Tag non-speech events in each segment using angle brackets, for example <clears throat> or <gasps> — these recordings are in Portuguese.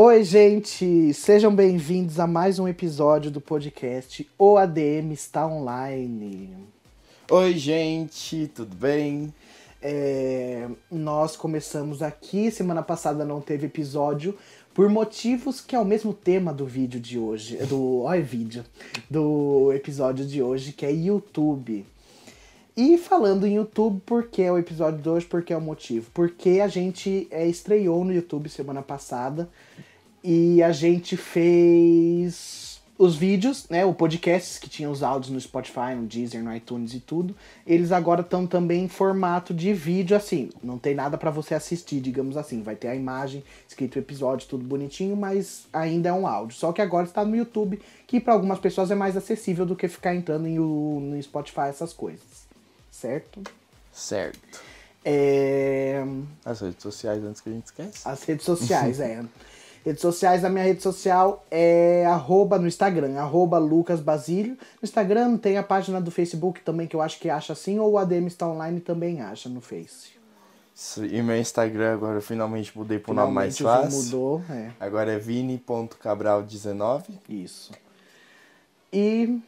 Oi, gente! Sejam bem-vindos a mais um episódio do podcast O ADM está online. Oi, gente, tudo bem? É, nós começamos aqui, semana passada não teve episódio, por motivos que é o mesmo tema do vídeo de hoje, do olha vídeo, do episódio de hoje, que é YouTube. E falando em YouTube, por que é o episódio de hoje? Por que é o motivo? Porque a gente é, estreou no YouTube semana passada e a gente fez os vídeos, né? O podcast que tinha os áudios no Spotify, no Deezer, no iTunes e tudo. Eles agora estão também em formato de vídeo, assim. Não tem nada para você assistir, digamos assim. Vai ter a imagem, escrito o episódio, tudo bonitinho, mas ainda é um áudio. Só que agora está no YouTube, que para algumas pessoas é mais acessível do que ficar entrando em, no Spotify, essas coisas certo? Certo. É... As redes sociais antes que a gente esquece. As redes sociais, <laughs> é. Redes sociais, a minha rede social é arroba no Instagram, arroba Lucas Basílio. No Instagram tem a página do Facebook também, que eu acho que acha assim, ou o ADM está online também acha no Face. E meu Instagram agora eu finalmente mudei para o nome mais fácil. mudou, é. Agora é vini.cabral19. Isso. E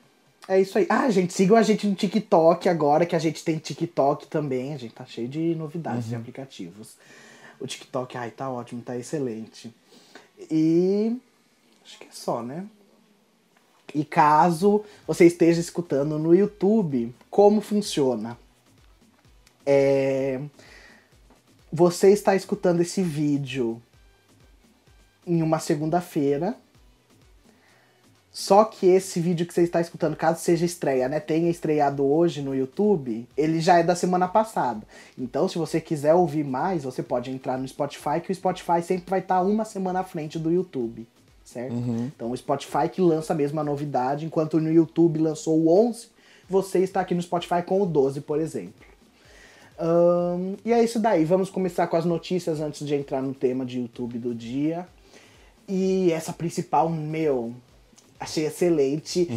é isso aí. Ah, gente, sigam a gente no TikTok agora, que a gente tem TikTok também. A gente tá cheio de novidades uhum. de aplicativos. O TikTok, ai, tá ótimo, tá excelente. E acho que é só, né? E caso você esteja escutando no YouTube, como funciona? É... Você está escutando esse vídeo em uma segunda-feira só que esse vídeo que você está escutando, caso seja estreia, né, tenha estreado hoje no YouTube, ele já é da semana passada. Então, se você quiser ouvir mais, você pode entrar no Spotify, que o Spotify sempre vai estar uma semana à frente do YouTube, certo? Uhum. Então, o Spotify que lança a mesma novidade, enquanto no YouTube lançou o 11, você está aqui no Spotify com o 12, por exemplo. E é isso daí. Vamos começar com as notícias antes de entrar no tema de YouTube do dia. E essa principal, meu, achei excelente.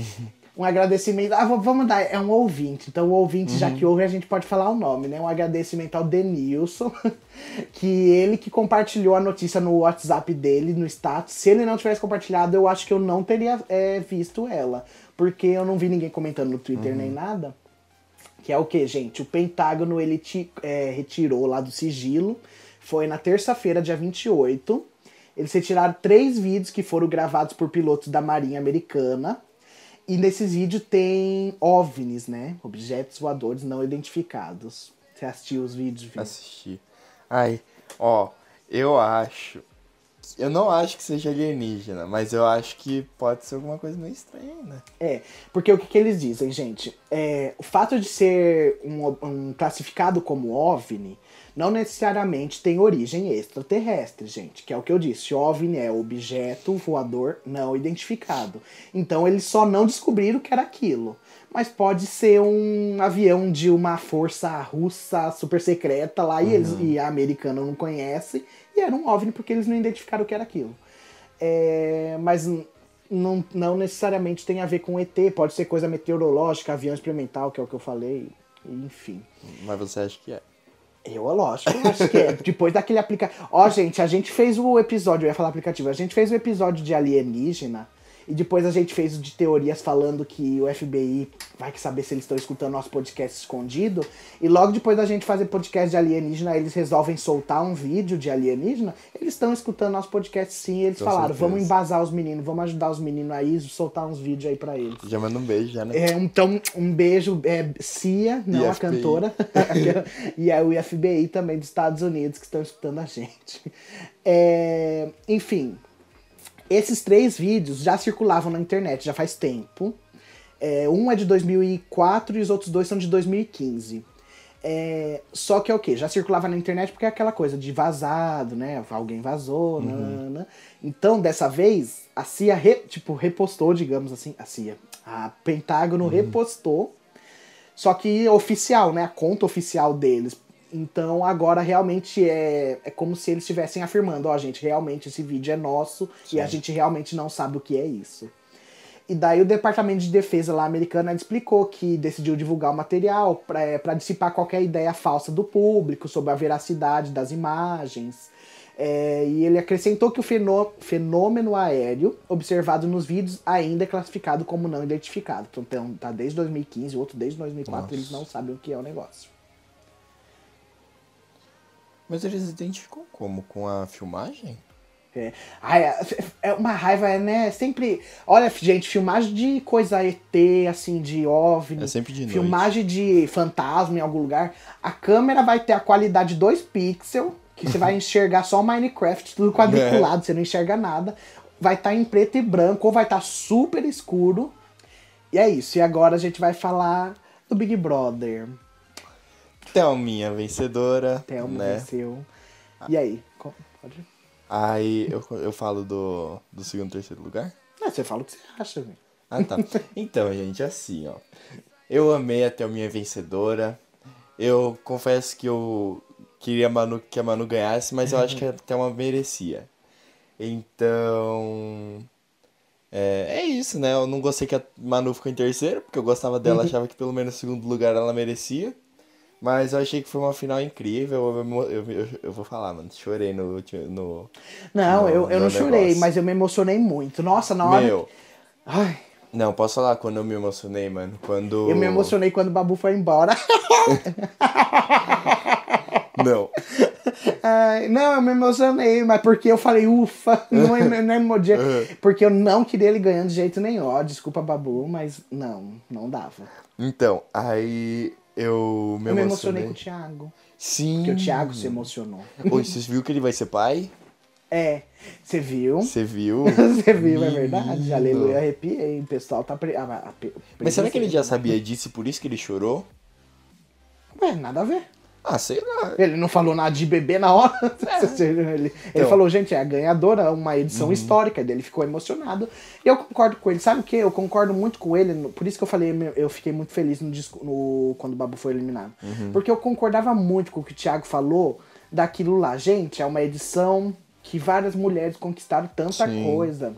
Um agradecimento. Ah, vamos dar, é um ouvinte. Então, o ouvinte, uhum. já que ouve, a gente pode falar o nome, né? Um agradecimento ao Denilson, <laughs> que ele que compartilhou a notícia no WhatsApp dele, no status. Se ele não tivesse compartilhado, eu acho que eu não teria é, visto ela. Porque eu não vi ninguém comentando no Twitter uhum. nem nada. Que é o que, gente? O Pentágono ele te, é, retirou lá do sigilo. Foi na terça-feira, dia 28 eles retiraram três vídeos que foram gravados por pilotos da Marinha Americana. E nesses vídeos tem OVNIs, né? Objetos voadores não identificados. Você assistiu os vídeos? Viu? Assisti. Ai, ó, eu acho. Eu não acho que seja alienígena, mas eu acho que pode ser alguma coisa meio estranha, né? É, porque o que, que eles dizem, gente? É, o fato de ser um, um classificado como OVNI não necessariamente tem origem extraterrestre, gente, que é o que eu disse. OVNI é objeto voador não identificado. Então eles só não descobriram que era aquilo. Mas pode ser um avião de uma força russa super secreta lá uhum. e, eles, uhum. e a americana não conhece. E era um OVNI porque eles não identificaram o que era aquilo. É, mas não, não necessariamente tem a ver com ET, pode ser coisa meteorológica, avião experimental, que é o que eu falei, enfim. Mas você acha que é? Eu, lógico, acho que é. <laughs> Depois daquele aplicativo. Ó, gente, a gente fez o episódio, eu ia falar aplicativo, a gente fez o episódio de alienígena e depois a gente fez o de teorias falando que o FBI vai que saber se eles estão escutando nosso podcast escondido. E logo depois da gente fazer podcast de alienígena, eles resolvem soltar um vídeo de alienígena. Eles estão escutando nosso podcast sim. E eles Com falaram: certeza. vamos embasar os meninos, vamos ajudar os meninos aí, soltar uns vídeos aí pra eles. Já manda um beijo, já, né? É, então, um beijo, é, Cia, não a cantora, <laughs> e é o FBI também dos Estados Unidos que estão escutando a gente. É, enfim, esses três vídeos já circulavam na internet já faz tempo. É, um é de 2004 e os outros dois são de 2015. É, só que é o que? Já circulava na internet porque é aquela coisa de vazado, né? Alguém vazou, uhum. Nana. Então, dessa vez, a CIA re, tipo, repostou, digamos assim. A CIA. A Pentágono uhum. repostou. Só que oficial, né? A conta oficial deles. Então agora realmente é, é como se eles estivessem afirmando, ó, oh, gente, realmente esse vídeo é nosso Sim. e a gente realmente não sabe o que é isso. E daí o Departamento de Defesa lá americano explicou que decidiu divulgar o material para é, dissipar qualquer ideia falsa do público sobre a veracidade das imagens. É, e ele acrescentou que o fenô- fenômeno aéreo observado nos vídeos ainda é classificado como não identificado. Então tá desde 2015, o outro desde 2004, Nossa. eles não sabem o que é o negócio. Mas eles identificam como? Com a filmagem? É, ai, é- é uma raiva, né? Sempre. Olha, gente, filmagem de coisa ET, assim, de OVNI. É sempre de noite. Filmagem de fantasma em algum lugar. A câmera vai ter a qualidade 2 pixels, que você vai <laughs> enxergar só o Minecraft, tudo quadriculado, você não enxerga nada. Vai estar em preto e branco, ou vai estar super escuro. E é isso. E agora a gente vai falar do Big Brother. Thelminha vencedora, Thelma né? venceu. E aí? Pode? Aí eu, eu falo do, do segundo e terceiro lugar? Ah, você fala o que você acha, velho. Ah, tá. Então, gente, assim, ó. Eu amei a Thelminha vencedora. Eu confesso que eu queria Manu, que a Manu ganhasse, mas eu acho que a Thelma merecia. Então. É, é isso, né? Eu não gostei que a Manu ficou em terceiro, porque eu gostava dela, achava que pelo menos segundo lugar ela merecia. Mas eu achei que foi uma final incrível. Eu, eu, eu, eu vou falar, mano. Chorei no. no Não, no- eu, eu no não chorei, negócio. mas eu me emocionei muito. Nossa, na hora. Meu. Ai, Não, posso falar quando eu me emocionei, mano? Quando. eu me emocionei quando o Babu foi embora. <laughs> Não. Ai, não, eu me emocionei, mas porque eu falei, ufa, não é, não é meu dia. Porque eu não queria ele ganhando de jeito nenhum. Ó, desculpa, Babu, mas não, não dava. Então, aí eu me eu me emocionei. com o Thiago. Sim. Porque o Thiago se emocionou. Oi, você viu que ele vai ser pai? <laughs> É, você viu? Você viu? <laughs> Você viu, é verdade. Aleluia, arrepiei. O pessoal tá. Pre... ah, a pe- Mas será que ele já presenciando. sabia disso e por isso que ele chorou? Ué, nada a ver. Ah, sei lá. Ele não falou nada de bebê na hora. <laughs> ele, ele Então. falou, gente, é a ganhadora, uma edição histórica. Daí ele ficou emocionado. E eu concordo com ele. Sabe o que? Eu concordo muito com ele. Por isso que eu falei, eu fiquei muito feliz no, no- quando o Babu foi eliminado. Porque eu concordava muito com o que o Thiago falou daquilo lá. Gente, é uma edição que várias mulheres conquistaram tanta Sim. coisa.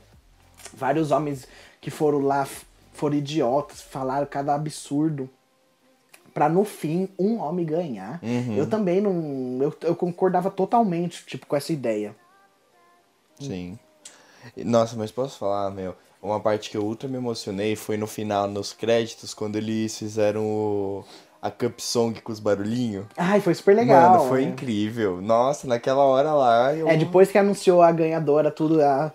Vários homens que foram lá foram idiotas, falaram cada absurdo pra no fim um homem ganhar. Eu também não. Eu, eu concordava totalmente, tipo, com essa ideia. Sim. Nossa, mas posso falar, meu? Uma parte que eu ultra me emocionei foi no final, nos créditos, quando eles fizeram o... a Cup Song com os barulhinhos. Ai, foi super legal. Mano, foi né? incrível. Nossa, naquela hora lá eu. É, depois que anunciou a ganhadora, tudo. a-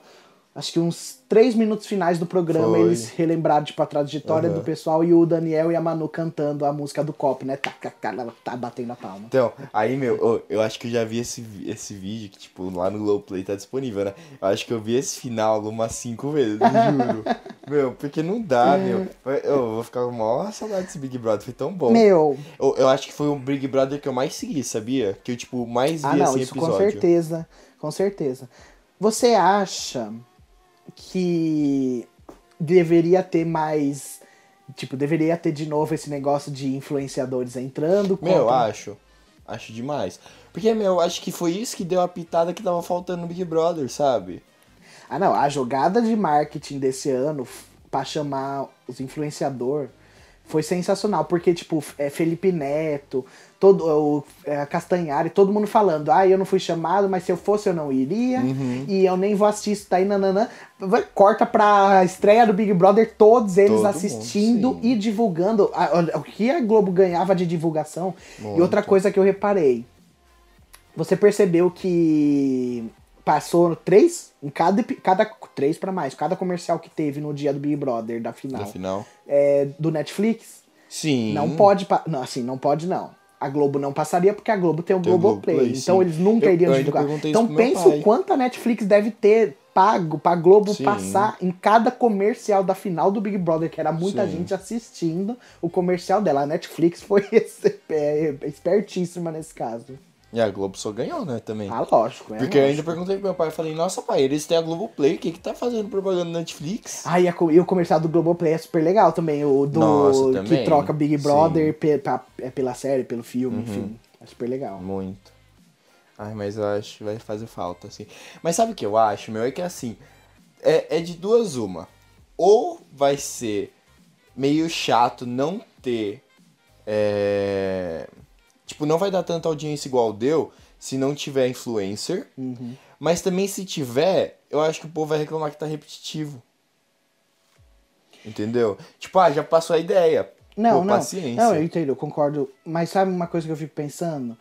acho que uns três minutos finais do programa, Foi. eles relembraram, tipo, a trajetória Aham. do pessoal e o Daniel e a Manu cantando a música do copo, né? Tá, tá, tá, tá batendo a palma. Então, aí, meu, eu acho que eu já vi esse, esse vídeo que, tipo, lá no Globoplay tá disponível, né? Eu acho que eu vi esse final umas cinco vezes, juro. <laughs> meu, porque não dá, meu. Eu vou ficar com maior saudade desse Big Brother, foi tão bom. Meu, Eu, eu acho que foi o Big Brother que eu mais segui, sabia? Que eu, tipo, mais vi, ah não, assim, isso episódio. com certeza. Com certeza. Você acha que deveria ter mais. Tipo, deveria ter de novo esse negócio de influenciadores entrando? Meu, contra- acho. Acho demais. Porque, meu, acho que foi isso que deu a pitada que tava faltando no Big Brother, sabe? Ah, não, a jogada de marketing desse ano pra chamar os influenciador foi sensacional, porque, tipo, é Felipe Neto, todo, o é, Castanhari, todo mundo falando, ah, eu não fui chamado, mas se eu fosse eu não iria, Uhum. e eu nem vou assistir isso daí, nananã. Corta pra estreia do Big Brother, todos eles Todo assistindo mundo, e divulgando a- olha, o que a Globo ganhava de divulgação. E Muito. outra coisa que eu reparei, você percebeu que passou três em cada cada três para mais cada comercial que teve no dia do Big Brother da final, No final. é, do Netflix Sim. não pode não assim não pode não a Globo não passaria porque a Globo tem o Tem o Globoplay, Globoplay, então sim. eles nunca Eu- iriam eu divulgar. Então pensa o quanto a Netflix deve ter pago pra Globo Sim. passar em cada comercial da final do Big Brother, que era muita Sim. gente assistindo o comercial dela. A Netflix foi <laughs> esse- é, espertíssima nesse caso. E a Globo só ganhou, né, também. Ah, lógico. É Porque eu ainda lógico. perguntei pro meu pai, eu falei, nossa pai, eles têm a Globoplay, o que que tá fazendo propaganda na Netflix? Ah, e, a e o comercial do Globoplay é super legal também. O do Nossa, que também. troca Big Brother. Uhum. pe- pa- é pela série, pelo filme, enfim. É super legal. Muito. Ai, mas eu acho que vai fazer falta, assim. Mas sabe o que eu acho, meu? É que assim, é, é de duas uma. Ou vai ser meio chato não ter. É... Tipo, não vai dar tanta audiência igual deu. se não tiver influencer. Uhum. Mas também se tiver, eu acho que o povo vai reclamar que tá repetitivo. Entendeu? Tipo, ah, já passou a ideia. Não, Pô, não. paciência. Não, eu entendo, eu concordo. Mas sabe uma coisa que eu fico pensando?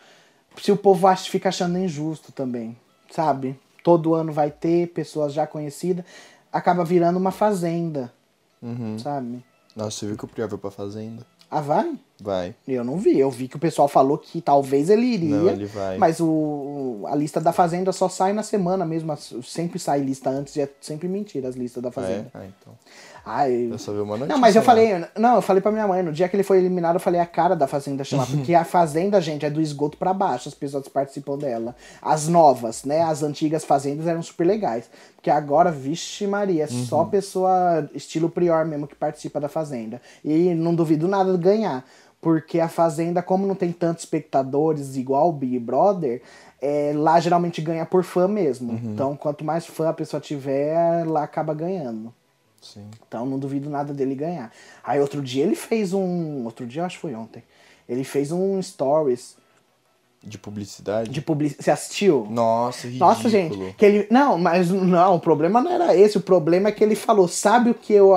Se o povo acha, fica achando injusto também, sabe? Todo ano vai ter pessoas já conhecidas, acaba virando uma fazenda, Uhum. sabe? Nossa, você viu que o Prior foi pra fazenda? Ah, vai? Vai. Eu não vi. Eu vi que o pessoal falou que talvez ele iria. Não, ele vai. Mas o, a lista da Fazenda só sai na semana mesmo. Sempre sai lista antes e é sempre mentira as listas da Ah, é? Fazenda. Ah, então. Ai, Eu só vi uma notícia. Não, mas eu lá. falei, não, eu falei pra minha mãe, no dia que ele foi eliminado, eu falei a cara da Fazenda chamar, <laughs> porque a Fazenda, gente, é do esgoto pra baixo, as pessoas participam dela. As novas, né, as antigas Fazendas eram super legais, porque agora, vixe Maria, é só pessoa estilo Prior mesmo que participa da Fazenda. E não duvido nada de ganhar, porque a Fazenda, como não tem tantos espectadores igual o Big Brother, é, lá geralmente ganha por fã mesmo. Então, quanto mais fã a pessoa tiver, lá acaba ganhando. Sim. Então não duvido nada dele ganhar. Aí outro dia ele fez um. Outro dia eu acho que foi ontem. Ele fez um stories De publicidade? de publicidade. Você assistiu? Nossa, ridículo. Nossa, gente, que ele. Não, mas não, o problema não era esse. O problema é que ele falou, sabe o que eu.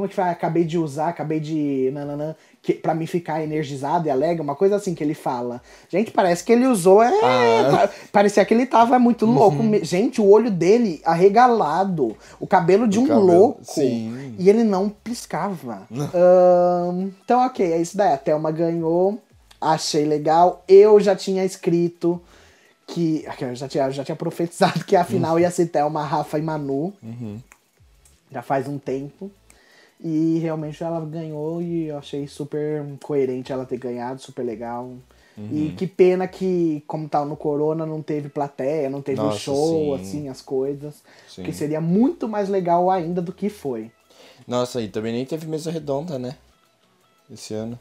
Como é que fala? Acabei de usar, acabei de. Nananã, que, pra me ficar energizado e alegre, uma coisa assim que ele fala. Gente, parece que ele usou. É, Ah. pa- Parecia que ele tava muito louco. Me- Gente, o olho dele arregalado. O cabelo de O um cabelo, louco. sim. E ele não piscava. <laughs> Ahn, então, ok, é isso daí. A Thelma ganhou. Achei legal. Eu já tinha escrito que. Eu já tinha, eu já tinha profetizado que a final ia ser Thelma, Rafa e Manu. Já faz um tempo. E realmente ela ganhou e eu achei super coerente ela ter ganhado, super legal. E que pena que, como tá no Corona, não teve plateia, não teve Nossa, show, sim. assim, as coisas. Sim. Porque seria muito mais legal ainda do que foi. Nossa, e também nem teve mesa redonda, né? Esse ano.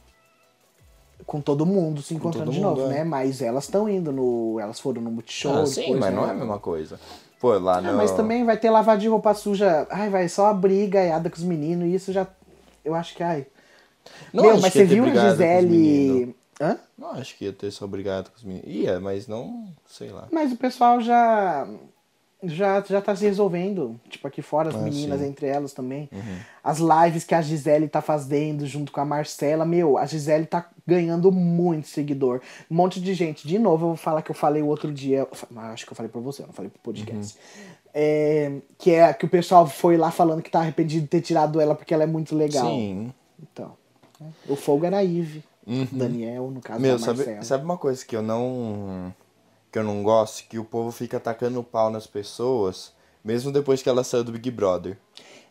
com todo mundo se encontrando de mundo, novo, é. né? Mas elas estão indo no. Elas foram no Multishow. ah, sim, mas né? não é a mesma coisa. Pô, lá Ah, no... mas também vai ter lavagem de roupa suja. Ai, vai só a briga gaiada com os meninos. E isso já. Eu acho que, ai. Não Meu, acho mas que ia você ter viu a brigado com os meninos. Gisele. Hã? Não acho que ia ter só obrigado com os meninos. Ia, mas não, sei lá. Mas o pessoal já. Já, já tá se resolvendo. Tipo, aqui fora, as Ah, meninas sim. entre elas também. Uhum. As lives que a Gisele tá fazendo junto com a Marcela. Meu, a Gisele tá ganhando muito seguidor. Um monte de gente. De novo, eu vou falar que eu falei o outro dia. Acho que eu falei pra você, eu não falei pro podcast. Uhum. É, que é que o pessoal foi lá falando que tá arrependido de ter tirado ela porque ela é muito legal. Sim. Então. né? O fogo era a Ive. Uhum. Daniel, no caso Meu, da Marcela. sabe, sabe uma coisa que eu não. Que eu não gosto? Que o povo fica atacando o pau nas pessoas, mesmo depois que ela saiu do Big Brother.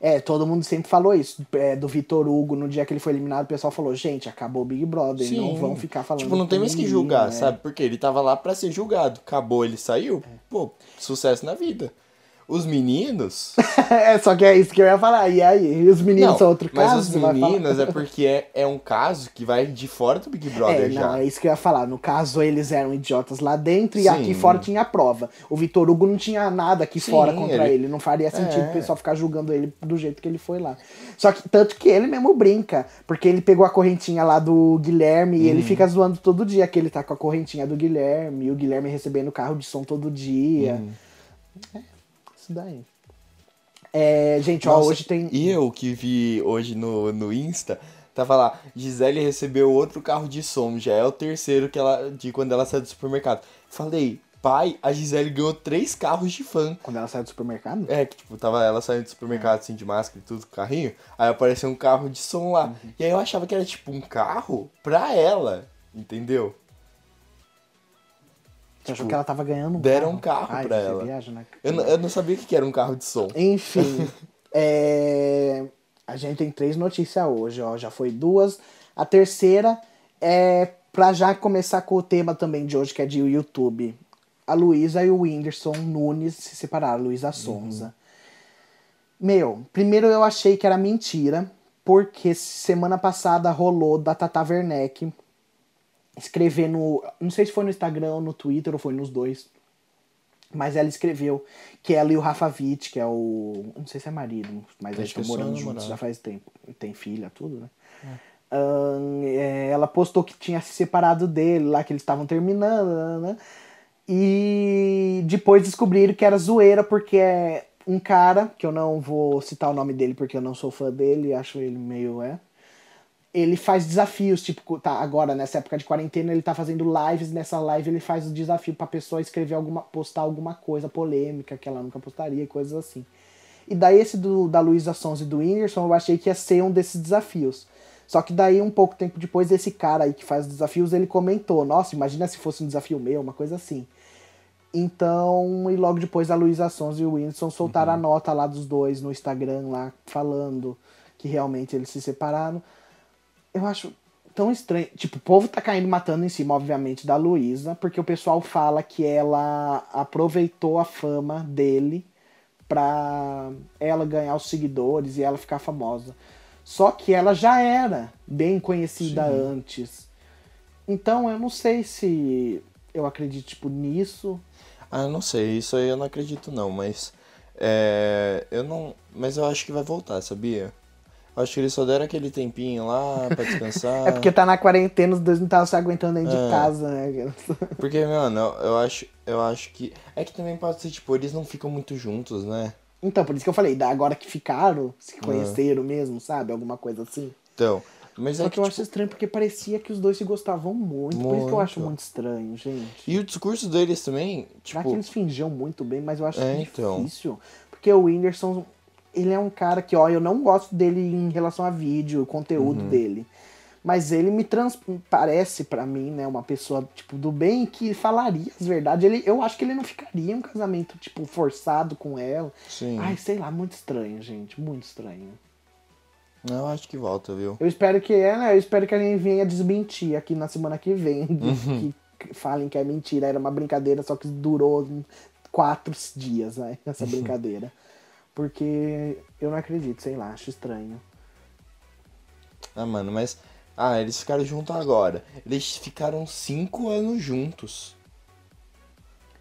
É, todo mundo sempre falou isso. É, do Vitor Hugo, no dia que ele foi eliminado, o pessoal falou, gente, acabou o Big Brother, não vão ficar falando. Tipo, não tem mais que julgar, né? sabe? Porque ele tava lá pra ser julgado. Acabou, ele saiu. Pô, sucesso na vida. Os meninos. <laughs> é, só que é isso que eu ia falar. E aí? E os meninos não, são outro mas caso? os vai falar? meninos é porque é, é um caso que vai de fora do Big Brother É, já. não, é isso que eu ia falar. No caso, eles eram idiotas lá dentro e Sim. aqui fora tinha a prova. O Vitor Hugo não tinha nada aqui Sim, fora contra ele- ele. Não faria sentido É. o pessoal ficar julgando ele do jeito que ele foi lá. Só que, tanto que ele mesmo brinca, porque ele pegou a correntinha lá do Guilherme e Uhum. ele fica zoando todo dia que ele tá com a correntinha do Guilherme e o Guilherme recebendo carro de som todo dia. Uhum. É, isso daí. É, gente, ó, Nossa, hoje tem. E eu que vi hoje no, no Insta, tava lá, Gisele recebeu outro carro de som, já é o terceiro que ela de quando ela saiu do supermercado. Falei, pai, a Gisele ganhou três carros de fã. Quando ela sai do supermercado? É, que tipo, tava ela saindo do supermercado assim de máscara e tudo, carrinho, aí apareceu um carro de som lá. Uhum. E aí eu achava que era tipo um carro pra ela, entendeu? Você achou tipo, que ela tava ganhando um deram carro? um carro Ai, pra ela. Viaja, né? Eu, não- eu não sabia o que era um carro de som. Enfim, <laughs> é, a gente tem três notícias hoje, ó. Já foi duas. A terceira é pra já começar com o tema também de hoje, que é de YouTube. A Luísa e o Whindersson Nunes se separaram, Luísa Sonza. Meu, primeiro eu achei que era mentira, porque semana passada rolou da Tata Werneck escrever no. Não sei se foi no Instagram ou no Twitter, ou foi nos dois. Mas ela escreveu que ela e o Rafa Witt, que é o. Não sei se é marido, mas eles estão é morando namorado. juntos já faz tempo. Tem filha, tudo, né? Ahn, é, ela postou que tinha se separado dele lá, que eles estavam terminando, né? E depois descobriram que era zoeira, porque é um cara, que eu não vou citar o nome dele porque eu não sou fã dele, acho ele meio é. Ele faz desafios, tipo, tá, agora nessa época de quarentena ele tá fazendo lives, nessa live ele faz o desafio pra pessoa escrever alguma, postar alguma coisa polêmica que ela nunca postaria, coisas assim. E daí esse do, da Luísa Sons e do Whindersson eu achei que ia ser um desses desafios. Só que daí, um pouco tempo depois, esse cara aí que faz os desafios, ele comentou, nossa, imagina se fosse um desafio meu, uma coisa assim. Então, e logo depois a Luísa Sons e o Whindersson soltaram uhum. a nota lá dos dois no Instagram, lá, falando que realmente eles se separaram. Eu acho tão estranho. Tipo, o povo tá caindo matando em cima, obviamente, da Luísa, porque o pessoal fala que ela aproveitou a fama dele pra ela ganhar os seguidores e ela ficar famosa. Só que ela já era bem conhecida Sim. antes. Então eu não sei se eu acredito tipo, nisso. Ah, eu não sei, isso aí eu não acredito não, mas. É, eu não. Mas eu acho que vai voltar, sabia? Acho que eles só deram aquele tempinho lá pra descansar. <laughs> é porque tá na quarentena, os dois não estavam se aguentando dentro é. de casa, né? <laughs> porque, mano, eu, eu acho. Eu acho que. É que também pode ser, tipo, eles não ficam muito juntos, né? Então, por isso que eu falei, agora que ficaram, se ah. conheceram mesmo, sabe? Alguma coisa assim. Então. Mas Só é que, que eu tipo... acho estranho porque parecia que os dois se gostavam muito. muito. Por isso que eu acho muito estranho, gente. E o discurso deles também, tipo. Será que eles fingiam muito bem, mas eu acho é, então. difícil. Porque o Whindersson, ele é um cara que, ó, eu não gosto dele em relação a vídeo, o conteúdo uhum. dele. Mas ele me transparece para mim, né, uma pessoa, tipo, do bem que falaria as verdades. Ele, eu acho que ele não ficaria em um casamento, tipo, forçado com ela. Sim. Ai, sei lá, muito estranho, gente, muito estranho. Eu acho que volta, viu? Eu espero que é, né? Eu espero que a gente venha desmentir aqui na semana que vem. <laughs> Uhum. Que falem que é mentira, era uma brincadeira, só que durou quatro dias, né? Essa <laughs> brincadeira. Porque eu não acredito, sei lá, acho estranho. Ah, mano, mas ah, eles ficaram juntos agora. Eles ficaram cinco anos juntos.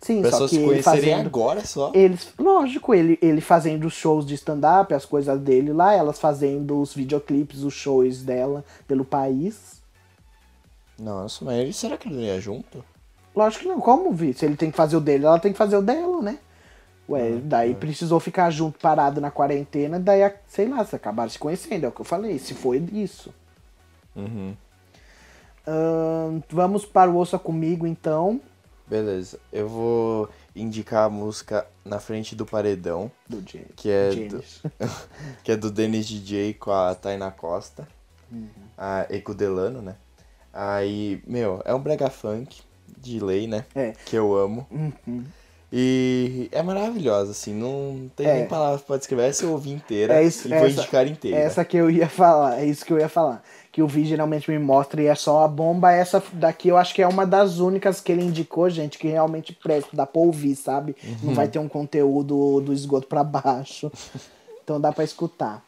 Sim, Pessoas só que se conhecerem fazendo, agora só. Eles, lógico, ele, ele fazendo os shows de stand-up, as coisas dele lá, elas fazendo os videoclipes, os shows dela pelo país. Nossa, mas ele, será que ele ia junto? Lógico que não, como vi? Se ele tem que fazer o dele, ela tem que fazer o dela, né? Ué, ah, daí ah. precisou ficar junto, parado na quarentena, daí, sei lá, se acabaram se conhecendo, é o que eu falei, se foi isso. Uhum. Uh, vamos para o Ouça Comigo, então. Beleza, eu vou indicar a música Na Frente do Paredão. Do James. Que é do, <laughs> que é do Dennis DJ com a Taina Costa. Uhum. A Eco Delano, né? Aí, meu, é um brega funk de lei, né? É. Que eu amo. Uhum. E é maravilhosa, assim, não tem é. nem palavras pra descrever. Essa eu ouvi inteira é isso, e vou indicar inteira. Essa que eu ia falar, é isso que eu ia falar que o vídeo geralmente me mostra e é só a bomba. Essa daqui eu acho que é uma das únicas que ele indicou, gente, que realmente presta, dá pra ouvir, sabe? Uhum. Não vai ter um conteúdo do esgoto para baixo. <laughs> Então dá para escutar.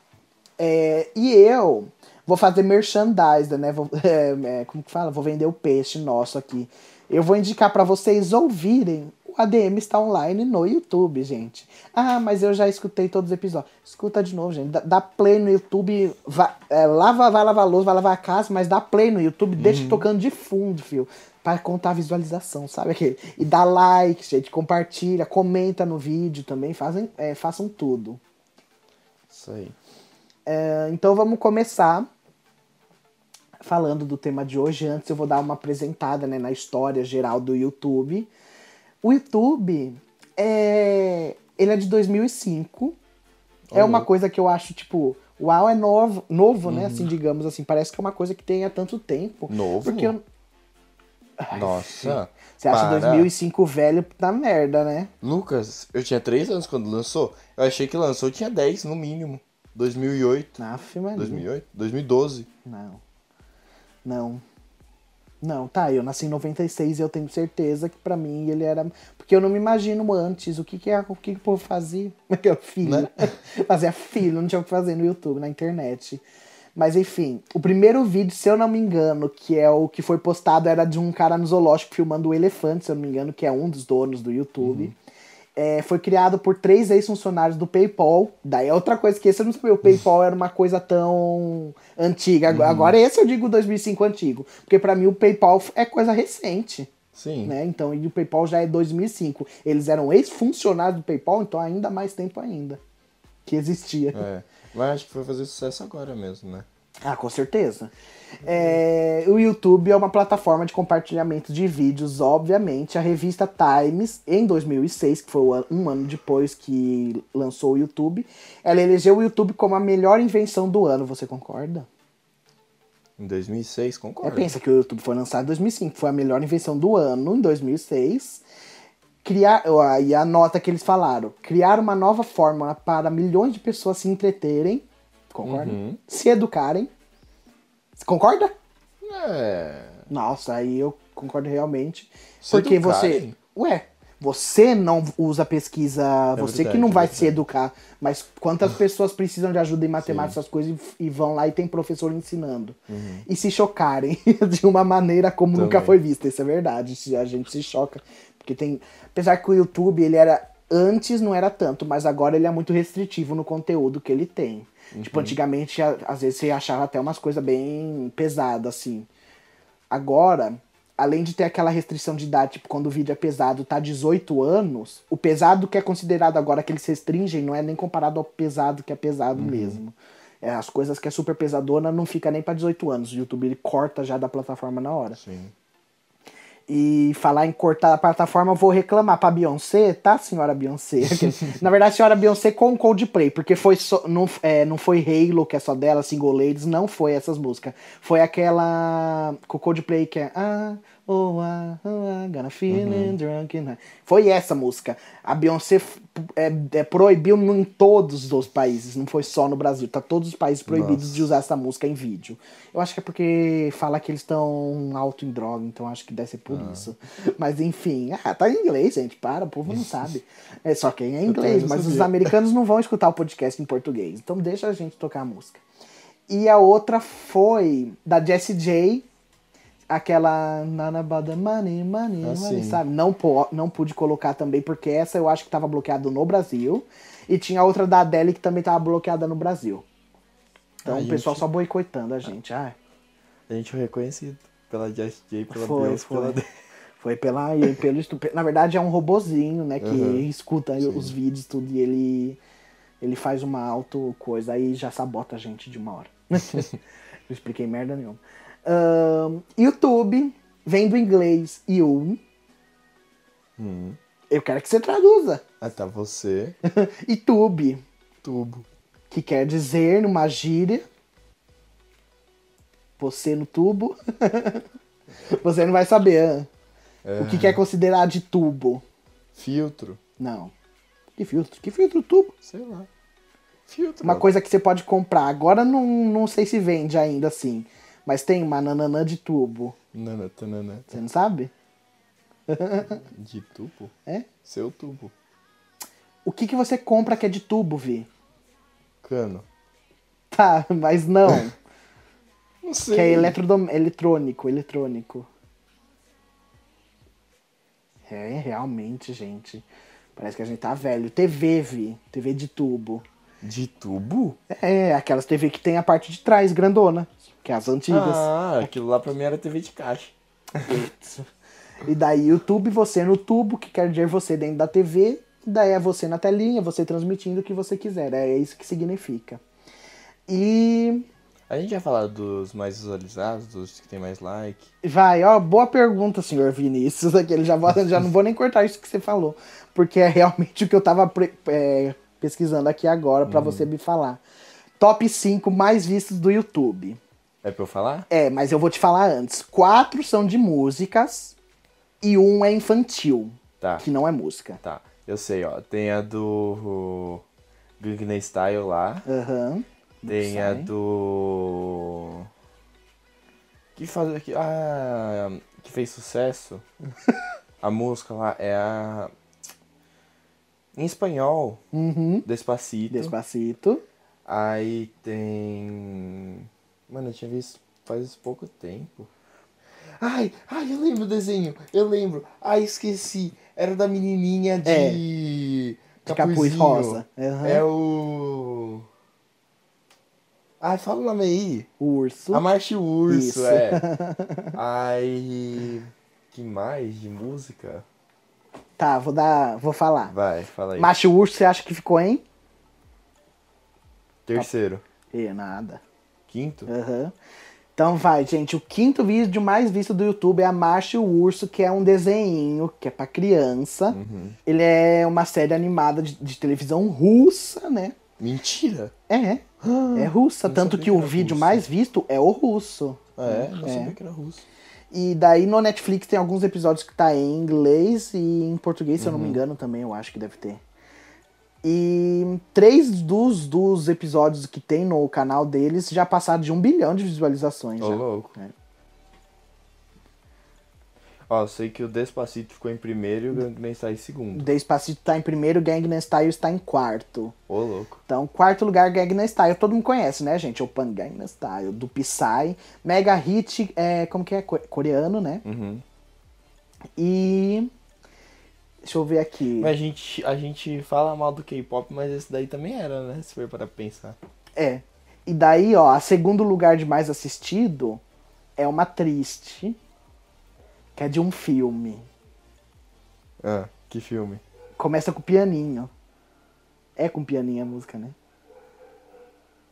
É, e eu vou fazer merchandise, né? Vou, <laughs> é, é, como que fala? Vou vender o peixe nosso aqui. Eu vou indicar para vocês ouvirem ADM está online no YouTube, gente. Ah, mas eu já escutei todos os episódios. Escuta de novo, gente. Dá, dá play no YouTube. Vai, é, lava, vai lavar a luz, vai lavar a casa, mas dá play no YouTube, uhum. deixa tocando de fundo, fio. Para contar a visualização, sabe aquele? E dá like, gente, compartilha, comenta no vídeo também, fazem, é, façam tudo. Isso aí. É, então vamos começar falando do tema de hoje. Antes eu vou dar uma apresentada né, na história geral do YouTube. O YouTube é. Ele é de 2005. Oh, é uma coisa que eu acho, tipo, uau, é novo, novo, né? uhum. né? Assim, digamos assim. Parece que é uma coisa que tem há tanto tempo. Novo? Porque eu... Nossa. Você acha para. 2005 velho da merda, né? Lucas, eu tinha 3 anos quando lançou. Eu achei que lançou tinha 10 no mínimo. 2008. Aff, Maria. 2008? 2012. Não. Não. Não, tá, eu nasci em 96 e eu tenho certeza que para mim ele era. Porque eu não me imagino antes o que, que é o que, que o povo fazia. <laughs> Filho. Né? <laughs> Fazia filho, não tinha o que fazer no YouTube, na internet. Mas enfim, o primeiro vídeo, se eu não me engano, que é o que foi postado, era de um cara no zoológico filmando o elefante, se eu não me engano, que é um dos donos do YouTube. Uhum é, foi criado por três ex-funcionários do PayPal. Daí é outra coisa que esse eu não sabia. O PayPal era uma coisa tão antiga. Uhum. Agora esse eu digo 2005 antigo. Porque para mim o PayPal é coisa recente. Sim. né? Então, e o PayPal já é 2005. Eles eram ex-funcionários do PayPal, então ainda mais tempo ainda que existia. É. Mas acho que foi fazer sucesso agora mesmo, né? Ah, com certeza. É, o YouTube é uma plataforma de compartilhamento de vídeos, obviamente. A revista Times, em 2006, que foi um ano depois que lançou o YouTube, ela elegeu o YouTube como a melhor invenção do ano. Você concorda? Em 2006, É, concordo. pensa que o YouTube foi lançado em 2005, foi a melhor invenção do ano, em 2006. Criar, e a nota que eles falaram, criar uma nova forma para milhões de pessoas se entreterem, concorda? Uhum. Se educarem. Você concorda? É. Nossa, aí eu concordo realmente. Se porque você. educarem? Ué, você não usa pesquisa. você que verdade, não é vai se educar. Mas quantas <laughs> pessoas precisam de ajuda em matemática, essas coisas, e, vão lá e tem professor ensinando. E se chocarem <laughs> de uma maneira como nunca Também. foi vista. Isso é verdade. A gente se choca. Porque tem. Apesar que o YouTube, ele era. Antes não era tanto, mas agora ele é muito restritivo no conteúdo que ele tem. Tipo, antigamente, às vezes você achava até umas coisas bem pesadas, assim. Agora, além de ter aquela restrição de idade, tipo, quando o vídeo é pesado, tá 18 anos, o pesado que é considerado agora que eles restringem não é nem comparado ao pesado que é pesado mesmo. É, as coisas que é super pesadona não fica nem pra 18 anos. O YouTube ele corta já da plataforma na hora. Sim. E falar em cortar a plataforma, vou reclamar pra Beyoncé, tá, senhora Beyoncé? <laughs> Na verdade, senhora Beyoncé com Coldplay, porque foi não, é, não foi Halo, que é só dela, Single Ladies, não foi essas músicas. Foi aquela com o Coldplay que é Ah, oh, ah, oh, ah, gonna feeling drunk. and high." Foi essa música. A Beyoncé é, é, proibiu em todos os países, não foi só no Brasil. Tá todos os países proibidos Nossa. de usar essa música em vídeo. Eu acho que é porque fala que eles estão alto em droga, então acho que deve ser por isso. Mas enfim, ah, tá em inglês, gente, para, o povo não sabe. É só quem é inglês, mas os sabia. americanos não vão escutar o podcast em português. Então deixa a gente tocar a música. E a outra foi da Jessie J, aquela Nana about the money, money, Ah, money, sim. sabe? Não, po- não pude colocar também, porque essa eu acho que tava bloqueada no Brasil. E tinha outra da Adele que também tava bloqueada no Brasil. Então A o pessoal gente- só boicotando a gente. Ah, A gente foi reconhecido pela Just J, pela Foi, Beyoncé, foi. pela... Foi pela, e pelo estupe... Na verdade é um robozinho, né? Que Uhum. escuta os vídeos tudo e ele, ele faz uma auto coisa aí já sabota a gente de uma hora. <laughs> Não expliquei merda nenhuma. YouTube vem do inglês you. Hum. Eu quero que você traduza. Ah, tá, você, <laughs> e tube, tubo. que quer dizer numa gíria. Você no tubo. <laughs> você não vai saber. hã? O que, que é considerado de tubo? Filtro, Não. Que filtro? Que filtro tubo? sei lá. Filtro. Uma coisa que você pode comprar. Agora não, não sei se vende ainda assim. Mas tem uma nananã de tubo. Nana, tanana. Você não sabe? <laughs> De tubo? É? Seu tubo. O que, que você compra que é de tubo, Vi? Cano. Tá, mas não. <laughs> Não sei. que é eletrodom... eletrônico, eletrônico. É, realmente, gente. Parece que a gente tá velho. TV, Vi. TV de tubo. De tubo? É, aquelas TV que tem a parte de trás, grandona. Que é as antigas. Ah, aquilo lá pra mim era TV de caixa. E daí YouTube, você no tubo, que quer dizer você dentro da TV. Daí é você na telinha, você transmitindo o que você quiser. É isso que significa. E A gente já falou dos mais visualizados, dos que tem mais like. vai, ó, boa pergunta, senhor Vinícius. <laughs> Aquele já, vou- já não vou nem cortar isso que você falou. Porque é realmente o que eu tava pre- é, pesquisando aqui agora pra você me falar. Top 5 mais vistos do YouTube. É pra eu falar? É, mas eu vou te falar antes. Quatro são de músicas e um é infantil, Tá, que não é música. tá. Eu sei, ó. Tem a do Gangnam Style lá. Aham. Tem a do. Que faz. Que, ah, que fez sucesso. <laughs> a música lá é a. Em espanhol, Uhum. Despacito. Despacito. Aí tem. Mano, eu tinha visto faz pouco tempo. Ai, ai, eu lembro o desenho, eu lembro. Ai, esqueci. Era da menininha de. É. De capuz rosa. Aham. É o. Ai, fala o nome aí. O urso. A Marcha Urso, Isso. é. <laughs> O que mais de música? Tá, vou dar. Vou falar. Vai, fala aí. Macho Urso, você acha que ficou em? Terceiro. E nada. Quinto? Aham. Então vai, gente. O quinto vídeo mais visto do YouTube é a Marcha e o Urso, que é um desenho que é pra criança. Uhum. Ele é uma série animada de, de televisão russa, né? Mentira! É. É <gasps> russa. Tanto que que o vídeo russo. mais visto é o russo. Ah, é? Não É. sabia que era russo. E daí no Netflix tem alguns episódios que tá em inglês e em português, se eu não me Uhum. engano, também eu acho que deve ter. E três dos, dos episódios que tem no canal deles já passaram de um bilhão de visualizações. Ô, já. louco. É. Ó, eu sei que o Despacito ficou em primeiro e o Gangnam Style em segundo. Despacito tá em primeiro, Gangnam Style está em quarto. Ô, louco. Então, quarto lugar, Gangnam Style. Todo mundo conhece, né, gente? Open Gangnam Style, do Psy. Mega Hit, é, como que é? Co- Coreano, né? Uhum. E... Deixa eu ver aqui. Mas a gente, a gente fala mal do K-pop, mas esse daí também era, né? Se for para pensar. É. E daí, ó, a segundo lugar de mais assistido é uma triste, que é de um filme. Ah, que filme? Começa com pianinho. É com pianinho a música, né?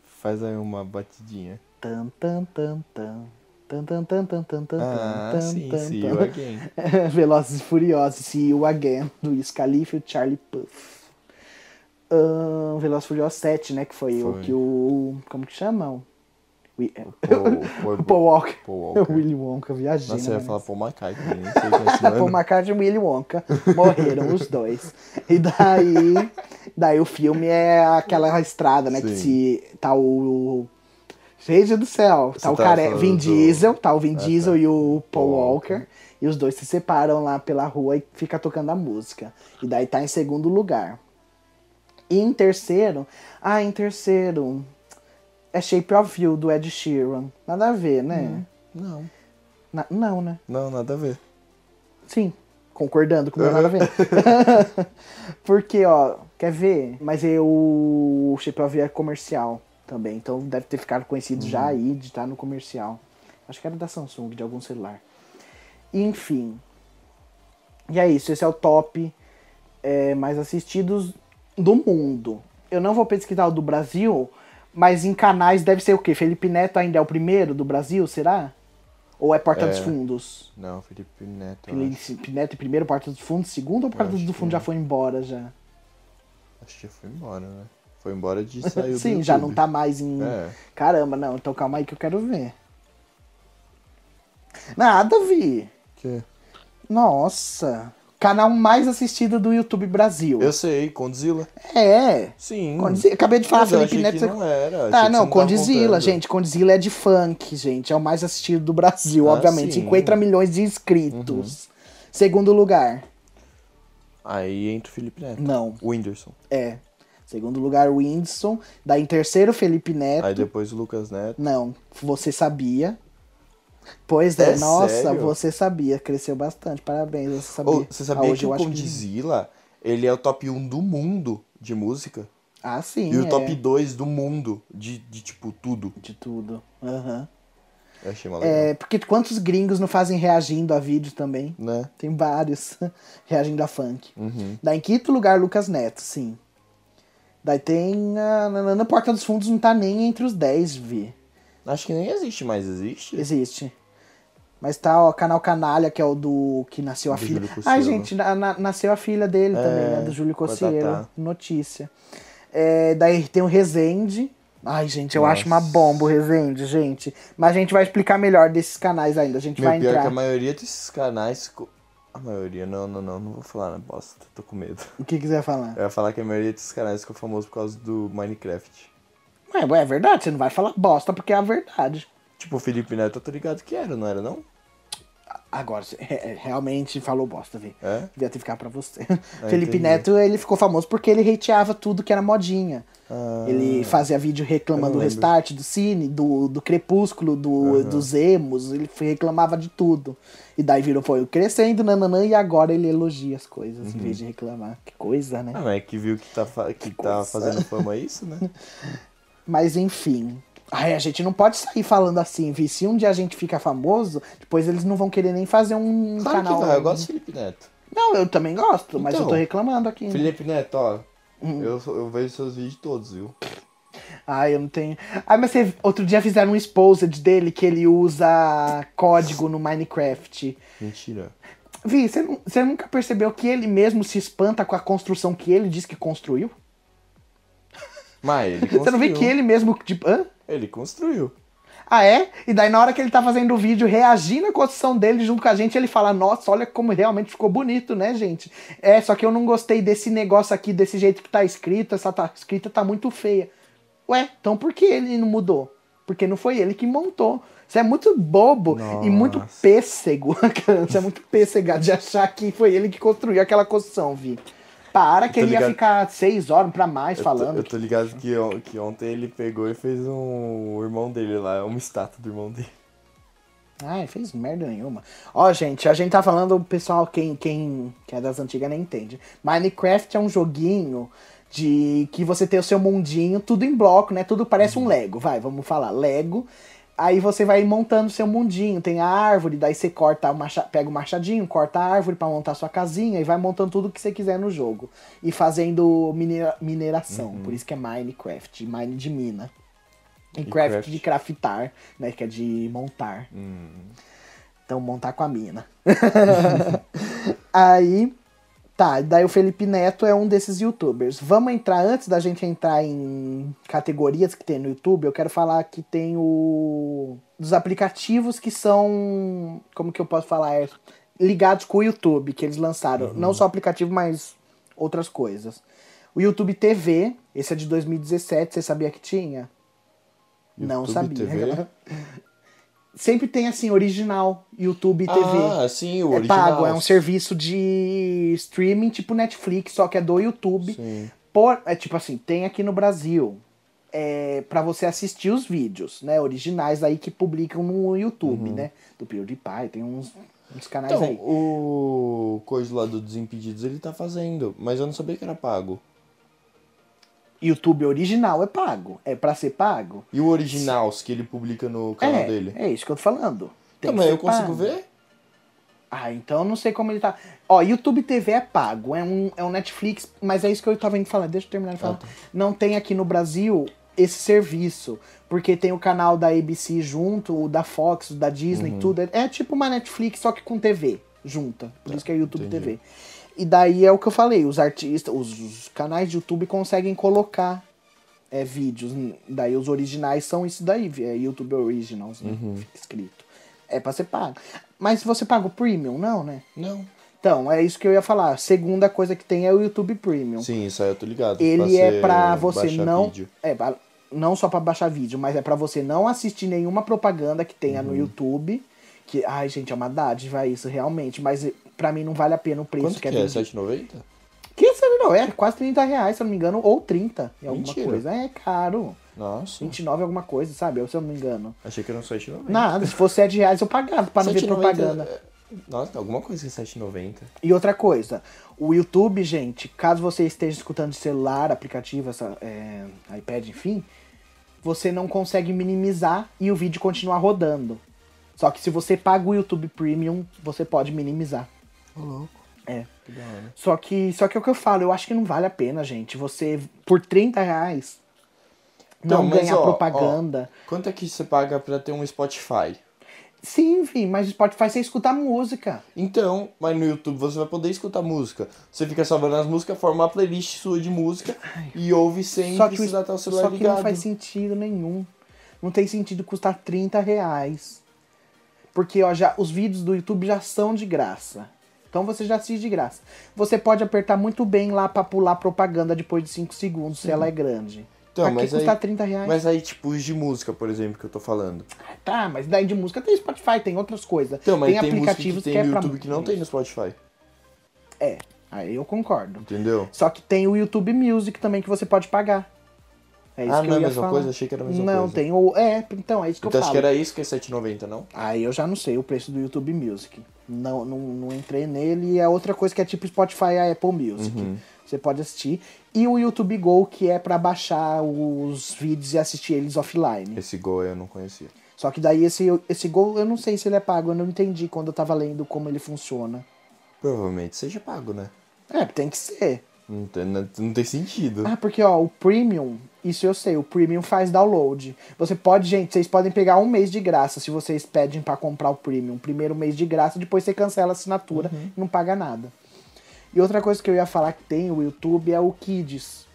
Faz aí uma batidinha. Tan, tan, tan, tan. Tan, tan, tan, tan, tan, tan, Ah, tan, sim, tan, sim, tan. you again. <laughs> Velozes e Furiosos, See You Again, do Wiz Khalifa e o Charlie Puth. Ahn, Velozes e Furiosos 7, né? Que foi, o Foi. que o... Como que chama? O, Wi- é, Paul, o Paul Walker. <laughs> Paul O Walker. <laughs> Willy Wonka, viajei. Nossa, eu né, ia falar Paul McCartney, sei quem é. Paul McCartney e Willy Wonka morreram os dois. E daí, daí o filme é aquela estrada, né? Que Sim. se tá o Gente do céu, tá Você o tá care... falando Vin do- Diesel, tá o Vin Ah, Diesel tá. e o Paul Walker. Walker. E os dois se separam lá pela rua e fica tocando a música. E daí tá em segundo lugar. E em terceiro, ah, em terceiro é Shape of You do Ed Sheeran. Nada a ver, né? Não, Na- não, né? não, nada a ver. Sim, concordando com o meu nada a ver. <laughs> Porque, ó, quer ver? Mas eu, o Shape of You é comercial também, então deve ter ficado conhecido já aí de estar no comercial. Acho que era da Samsung, de algum celular. Enfim. E é isso, esse é o top é, mais assistidos do mundo. Eu não vou pesquisar o do Brasil, mas em canais deve ser o quê? Felipe Neto ainda é o primeiro do Brasil, será? Ou é Porta É. dos Fundos? Não, Felipe Neto. Felipe Neto em primeiro, Porta dos Fundos, segundo ou Porta dos que Fundos já é. foi embora já? Acho que já foi embora, né? Foi embora de sair do Sim, já não tá mais em. É. Caramba, não, então calma aí que eu quero ver. Nada, Vi. Que? Nossa. Canal mais assistido do YouTube Brasil. Eu sei, Condzilla. É. Sim. Condzilla- Acabei de falar Mas Felipe Neto. que não era. Tá, que não, tava Condzilla, gente. Condzilla é de funk, gente. É o mais assistido do Brasil, Ah, obviamente. sim. 50 milhões de inscritos. Segundo lugar. Aí entra o Felipe Neto. Não. O Whindersson. É. Segundo lugar, Whindersson. Daí em terceiro, Felipe Neto. Aí depois o Lucas Neto. Não, você sabia. Pois é, É nossa, sério? você sabia. Cresceu bastante, parabéns, você sabia. Você sabia Ah, hoje que o acho Condzilla, ele é o top 1 do mundo de música? Ah, sim, e o é. top 2 do mundo de, de tipo, tudo. De tudo. Aham. Eu achei legal. É, porque quantos gringos não fazem reagindo a vídeo também? Né? Tem vários <laughs> reagindo a funk. Uhum. Daí em quinto lugar, Lucas Neto, sim. Daí tem. A, na, na Porta dos Fundos não tá nem entre os 10, Vi. Acho que nem existe mais, existe? Existe. Mas tá, ó, canal Canalha, que é o do que nasceu a Do filha. Ai, gente, na- na- nasceu a filha dele É, também, né? Do Júlio. Tatá. Notícia. É, daí tem o Resende. Ai, gente, eu Nossa. acho uma bomba o Resende, gente. Mas a gente vai explicar melhor desses canais ainda. A gente Meu, vai pior entrar. que a maioria desses canais... A maioria, não, não, não, não vou falar na bosta, tô com medo. O que quiser falar? Eu ia falar que a maioria desses canais ficou famoso por causa do Minecraft. Ué, é verdade, você não vai falar bosta porque é a verdade. Tipo, o Felipe Neto, eu tô ligado que era, não era não? Agora, você <laughs> re- realmente falou bosta, Vi. É? Devia ter ficado pra você. <laughs> Ah, Felipe entendi. Neto, ele ficou famoso porque ele hateava tudo que era modinha. Ah, Ele fazia vídeo reclamando do restart, do cine, do, do crepúsculo, do, dos emos, ele reclamava de tudo. E daí virou, foi crescendo, nananã, e agora ele elogia as coisas em vez de reclamar. Que coisa, né? Ah, mas é que viu que tá, fa- que tá coisa. fazendo fama é isso, né? <laughs> Mas enfim. Ai, a gente não pode sair falando assim, Vi. Se um dia a gente fica famoso, depois eles não vão querer nem fazer um Claro canal. que vai, eu gosto do Felipe Neto. Não, eu também gosto, mas eu Então. tô reclamando aqui. né? Felipe Neto, ó, Hum. eu, eu vejo seus vídeos todos, viu? Ai, eu não tenho. Ai, mas você, outro dia fizeram um exposed dele que ele usa código no Minecraft. Mentira. Vi, você, você nunca percebeu que ele mesmo se espanta com a construção que ele diz que construiu? Mas ele Você não vê que ele mesmo. Tipo, hã? Ele construiu. Ah, é? E daí, na hora que ele tá fazendo o vídeo reagindo à construção dele junto com a gente, ele fala: Nossa, olha como realmente ficou bonito, né, gente? É, só que eu não gostei desse negócio aqui, desse jeito que tá escrito. Essa tá, escrita tá muito feia. Ué, então por que ele não mudou? Porque não foi ele que montou. Você é muito bobo e muito Nossa. pêssego. <laughs> Você é muito pêssega de achar que foi ele que construiu aquela construção, Vi. Para que tô ele ia ligado. ficar seis horas pra mais Eu tô, falando. eu tô ligado que, que ontem ele pegou e fez um o irmão dele lá, uma estátua do irmão dele. Ai, fez merda nenhuma. Ó, gente, a gente tá falando, o pessoal, quem, quem, quem é das antigas nem entende. Minecraft é um joguinho de que você tem o seu mundinho, tudo em bloco, né? Tudo parece um Lego, vai, vamos falar, Lego. Aí você vai montando seu mundinho, tem a árvore, daí você corta macha... pega o machadinho, corta a árvore pra montar sua casinha e vai montando tudo que você quiser no jogo. E fazendo minera- mineração, por isso que é Minecraft, mine de mina. E craft craft. de craftar, né? Que é de montar. Então, montar com a mina. <laughs> Aí, tá, daí o Felipe Neto é um desses youtubers. Vamos entrar, antes da gente entrar em categorias que tem no YouTube, eu quero falar que tem o. dos aplicativos que são. Como que eu posso falar? É, ligados com o YouTube, que eles lançaram. Não só aplicativo, mas outras coisas. O YouTube TV, esse é de 2017, você sabia que tinha? Não YouTube sabia. <laughs> Sempre tem assim, original, YouTube TV. Ah, sim, o é original. pago, é um serviço de streaming tipo Netflix, só que é do YouTube. Sim. Por, é tipo assim, tem aqui no Brasil. É, para você assistir os vídeos, né, originais aí que publicam no YouTube, né? Do PewDiePie, tem uns, uns canais Uhum. Então, aí. o coisa lá do Desimpedidos ele tá fazendo, mas eu não sabia que era pago. YouTube original é pago, é para ser pago. E o Originals que ele publica no canal é, dele? é isso que eu tô falando. Tem Também eu consigo pago. ver? Ah, então eu não sei como ele tá. Ó, YouTube TV é pago, é um, é um Netflix, mas é isso que eu tava indo falar. Deixa eu terminar de falar. Ah, tá. Não tem aqui no Brasil esse serviço, porque tem o canal da ABC junto, o da Fox, o da Disney, Uhum. tudo. É, é tipo uma Netflix, só que com TV junta. Por isso que é YouTube entendi. TV. E daí é o que eu falei, os artistas, os, os canais de YouTube conseguem colocar é, vídeos. Daí os originais são isso daí, é YouTube Originals, né? Uhum. Escrito. É pra ser pago. Mas você paga o premium, não, né? Não. Então, é isso que eu ia falar. A segunda coisa que tem é o YouTube Premium. Sim, isso aí eu tô ligado. Ele é pra você não. vídeo. É, não só pra baixar vídeo, mas é pra você não assistir nenhuma propaganda que tenha Uhum. no YouTube. Que, ai, gente, é uma dádiva isso, realmente. Mas pra mim não vale a pena o preço Quanto que é é? vendido. 7,90? Que sabe não, é quase 30 reais, se eu não me engano, ou 30 em alguma Mentira. coisa. É caro. Nossa. 29 alguma coisa, sabe? Se eu não me engano. Achei que era um 7,90. Nada, se fosse 7 reais eu pagava pra não ver 7,90 propaganda. é- Nossa, alguma coisa que é 7,90. E outra coisa, o YouTube, gente, caso você esteja escutando de celular, aplicativo, essa, é, iPad, enfim, você não consegue minimizar e o vídeo continuar rodando. Só que se você paga o YouTube Premium, você pode minimizar. Ô, louco. É. Que da hora. Só que, só que é o que eu falo, eu acho que não vale a pena, gente. Você, por 30 reais, não mas, ganhar ó, propaganda. Quanto é que você paga pra ter um Spotify? Sim, enfim, mas o Spotify você escuta música. Então, mas no YouTube você vai poder escutar música. Você fica salvando as músicas, forma uma playlist sua de música e ouve sem Só que, precisar o- estar o celular só que ligado. não faz sentido nenhum. Não tem sentido custar 30 reais. Porque ó, já, os vídeos do YouTube já são de graça. Então você já assiste de graça. Você pode apertar muito bem lá pra pular propaganda depois de 5 segundos, se ela é grande. Então, pra que mas custar aí- 30 reais? Mas aí, tipo, os de música, por exemplo, que eu tô falando. Tá, mas daí de música tem Spotify, tem outras coisas. Então, mas tem, tem, música que aplicativos tem que, é no pra YouTube que não tem no Spotify. É, aí eu concordo. Entendeu? Só que tem o YouTube Music também que você pode pagar. É isso Ah, que não é a mesma falar. coisa? Achei que era a mesma não, coisa. tem o. É, então é isso que Então eu acho falo. que era isso que é 7,90, não? Aí eu já não sei o preço do YouTube Music. Não, não, não entrei nele. E é outra coisa que é tipo Spotify e a Apple Music. Uhum. Você pode assistir. E o YouTube Go, que é pra baixar os vídeos e assistir eles offline. Esse Go eu não conhecia. Só que daí esse, esse Go, eu não sei se ele é pago, eu não entendi quando eu tava lendo como ele funciona. Provavelmente seja pago, né? É, tem que ser. Não tem, não tem sentido. Ah, porque ó, o Premium, isso eu sei, o Premium faz download. Você pode, gente, vocês podem pegar um mês de graça se vocês pedem pra comprar o Premium. Primeiro mês de graça, depois você cancela a assinatura e não paga nada. E outra coisa que eu ia falar que tem o YouTube é o Kids.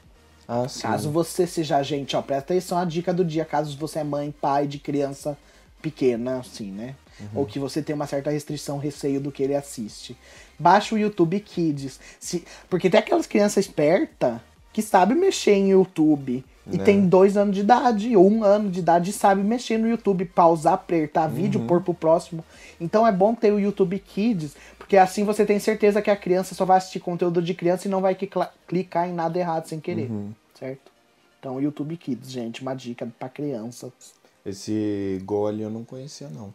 Ah, sim. Caso você seja gente, ó, presta atenção a dica do dia, caso você é mãe, pai de criança pequena, assim, né? Ou que você tem uma certa restrição, receio do que ele assiste. Baixa o YouTube Kids. Se, porque tem aquelas crianças espertas que sabem mexer em YouTube. E Né. tem dois anos de idade, ou um ano de idade, e sabe mexer no YouTube, pausar, apertar vídeo, pôr pro próximo. Então é bom ter o YouTube Kids, porque assim você tem certeza que a criança só vai assistir conteúdo de criança e não vai clicar em nada errado sem querer. Certo? Então, YouTube Kids, gente, uma dica pra crianças. Esse Go ali eu não conhecia, não.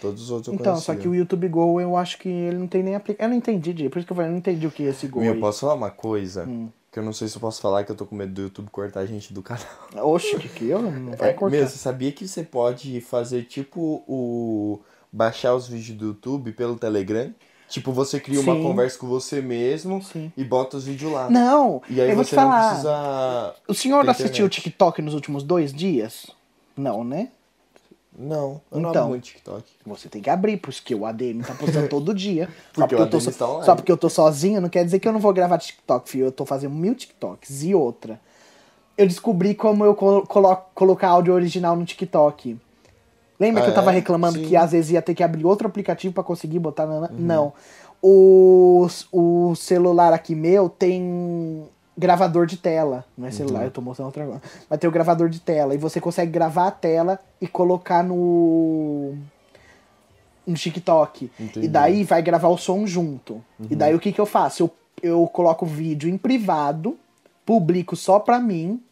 Todos os outros eu Então, conhecia. só que o YouTube Go eu acho que ele não tem nem aplicativo. Eu não entendi, por isso que eu falei, eu não entendi o que é esse Go Meu, aí. posso falar uma coisa? Hum. Que eu não sei se eu posso falar que eu tô com medo do YouTube cortar a gente do canal. Oxe, que que eu? Não vai É, cortar. meu, você sabia que você pode fazer tipo o. baixar os vídeos do YouTube pelo Telegram? Tipo, você cria uma Sim. conversa com você mesmo Sim. e bota os vídeos lá. Não, E aí eu vou te você não falar. precisa. O senhor assistiu o. TikTok nos últimos dois dias? Não, né? Não, eu não Então. abro muito TikTok. Você tem que abrir, porque o ADM tá postando <laughs> todo dia. Só Porque o eu tô ADM so- online. Só porque eu tô sozinho, não quer dizer que eu não vou gravar TikTok, filho. Eu tô fazendo mil TikToks. E outra. Eu descobri como eu colo colo- colocar áudio original no TikTok. Lembra Ah, que eu tava é? reclamando Sim. Uhum. que às vezes ia ter que abrir outro aplicativo pra conseguir botar na. Não. O, o celular aqui meu tem gravador de tela. Não é Uhum. celular, eu tô mostrando outra agora. Mas tem o gravador de tela. E você consegue gravar a tela e colocar no. no TikTok. Entendi. E daí vai gravar o som junto. E Uhum. daí o que, que eu faço? Eu, eu coloco o vídeo em privado, publico só pra mim.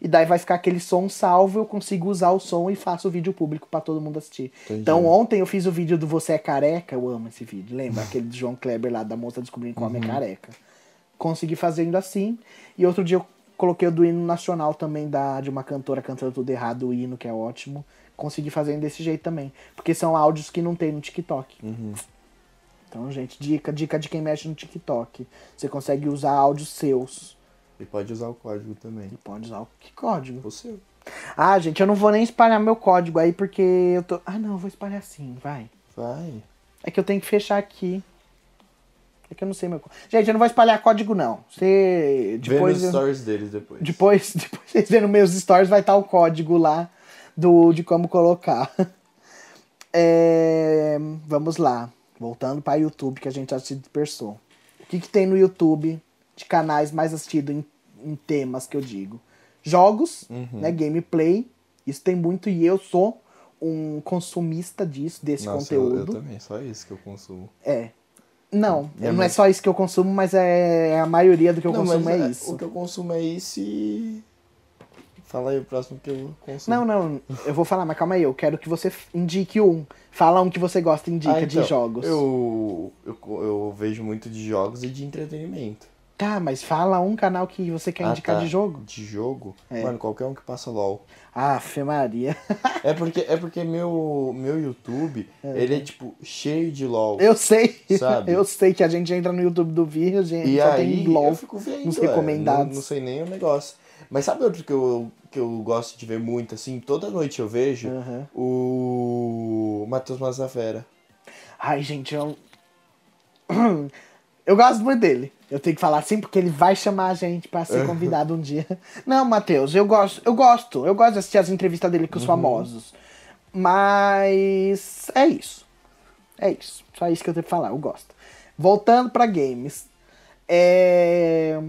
E daí vai ficar aquele som salvo, eu consigo usar o som e faço o vídeo público pra todo mundo assistir. Entendi. Então ontem eu fiz o vídeo do Você é Careca, eu amo esse vídeo, lembra? Aquele do João Kleber lá, da moça descobrindo como é careca. Consegui fazendo assim. E outro dia eu coloquei o do hino nacional também, da, de uma cantora cantando tudo errado, o hino, que é ótimo. Consegui fazendo desse jeito também. Porque são áudios que não tem no TikTok. Então, gente, dica, dica de quem mexe no TikTok. Você consegue usar áudios seus. E pode usar o código também. E pode usar o que código? Você. Ah, gente, eu não vou nem espalhar meu código aí porque eu tô. Ah, não, eu vou espalhar sim, vai. Vai. É que eu tenho que fechar aqui. É que eu não sei meu código. Gente, eu não vou espalhar código, não. Você. Vê Depois. nos eu- stories deles depois. Depois, <laughs> depois vocês verem nos meus stories, vai estar o código lá do, de como colocar. <laughs> É, vamos lá. Voltando para YouTube, que a gente já se dispersou. O que, que tem no YouTube de canais mais assistidos em, em temas que eu digo? Jogos, né? Gameplay. Isso tem muito e eu sou um consumista disso, desse Nossa, eu, conteúdo. eu também, só isso que eu consumo. É. Não, É, não é mas- só isso que eu consumo, mas é a maioria do que eu Não, consumo é é- isso. O que eu consumo é isso e. Fala aí o próximo que eu consumo. Não, não, eu vou falar, mas calma aí, eu quero que você indique um. Fala um que você gosta, indica Ah, de então, jogos. Eu, eu, eu vejo muito de jogos e de entretenimento. Tá, mas fala um canal que você quer Ah, indicar tá. de jogo. De jogo? É. Mano, qualquer um que passa LOL. Ah, Fê Maria. É porque, é porque meu, meu YouTube, ele é tipo cheio de LOL. Eu sei. Sabe? Eu sei que a gente entra no YouTube do Vir, a gente E só aí tem LOL eu fico vendo, nos é, recomendados. Não, não sei nem o negócio. Mas sabe outro que eu, que eu gosto de ver muito, assim? Toda noite eu vejo Aham. o Matheus Mazzafera. Ai, gente, eu. <clears throat> Eu gosto muito dele. Eu tenho que falar assim porque ele vai chamar a gente pra ser convidado um dia. Não, Matheus, eu gosto, eu gosto, eu gosto de assistir as entrevistas dele com os famosos. Mas é isso. É isso. Só isso que eu tenho que falar, eu gosto. Voltando pra games. é,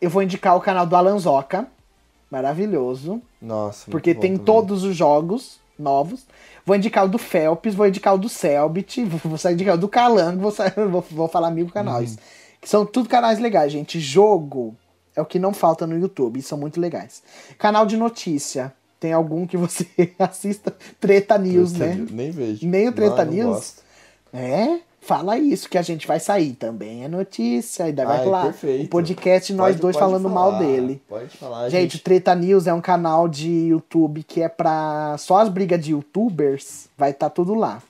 Eu vou indicar o canal do Alanzoca. Maravilhoso. Nossa, Porque tem também. todos os jogos novos. Vou indicar o do Phelps, vou indicar o do Selbit, <laughs> vou indicar o do Calango, vou, <laughs> vou falar mil canais. Uhum. Que são tudo canais legais, gente. Jogo é o que não falta no YouTube, e são muito legais. Canal de notícia. Tem algum que você <laughs> assista? Treta News, Treta né? News, Nem vejo. Nem o Treta Não, News? gosto. É? fala isso que a gente vai sair. Também é notícia. E daí vai Ai, lá. perfeito. O podcast nós Pode- dois pode falando falar, mal dele. Pode falar, Gente, o Treta News é um canal de YouTube que é pra. Só as brigas de youtubers. Vai estar tudo lá.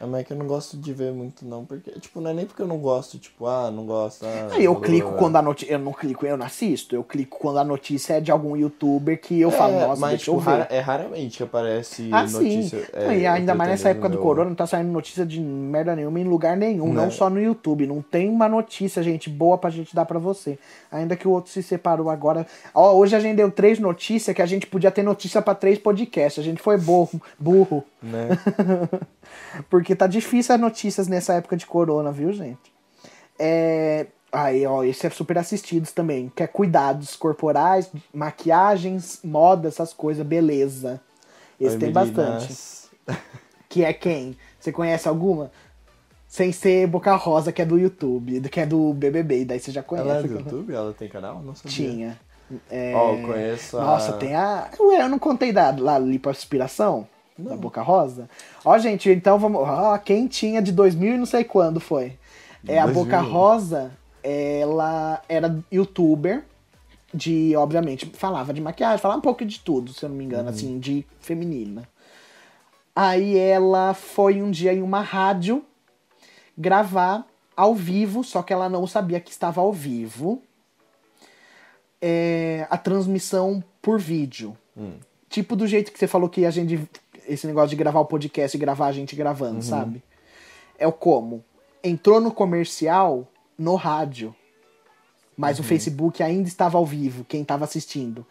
É, mas é que eu não gosto de ver muito, não. Porque, tipo, não é nem porque eu não gosto, tipo, ah, não gosto. Ah, eu clico quando a notícia. Eu não clico, eu não assisto. Eu clico quando a notícia é de algum youtuber que eu falo, É, nossa, mas, tipo, rara- é raramente que aparece Ah, notícia. sim. é, Não, e ainda mais nessa época do o- corona, não tá saindo notícia de merda nenhuma em lugar nenhum, não Né? só no YouTube. Não tem uma notícia, gente, boa pra gente dar pra você. Ainda que o outro se separou agora. Ó, hoje a gente deu três notícias que a gente podia ter notícia pra três podcasts. A gente foi burro, burro. Né? <laughs> Porque tá difícil as notícias nessa época de corona, viu, gente? É. Aí, ó, esse é super assistidos também. Que é cuidados corporais, maquiagens, moda, essas coisas, beleza. Esse Oi, tem bastante. meninas. Que é quem? Você conhece alguma? Sem ser Boca Rosa, que é do YouTube, que é do BBB, daí você já conhece. Ela é do YouTube? Ela tem canal? Não sabia. Tinha. É... Ó, eu conheço a... Nossa, tem a. Ué, eu não contei da lá lipoaspiração? Da Boca Rosa? Ó, gente, então vamos. Ó, quem tinha de 2000 e não sei quando foi. É a 2000. Boca Rosa, ela era youtuber de, obviamente, falava de maquiagem, falava um pouco de tudo, se eu não me engano, assim, de feminina. Aí ela foi um dia em uma rádio gravar ao vivo, só que ela não sabia que estava ao vivo. É, a transmissão por vídeo. Tipo do jeito que você falou que a gente. Esse negócio de gravar o podcast e gravar a gente gravando, sabe? É o como? Entrou no comercial no rádio. Mas o Facebook ainda estava ao vivo, quem estava assistindo.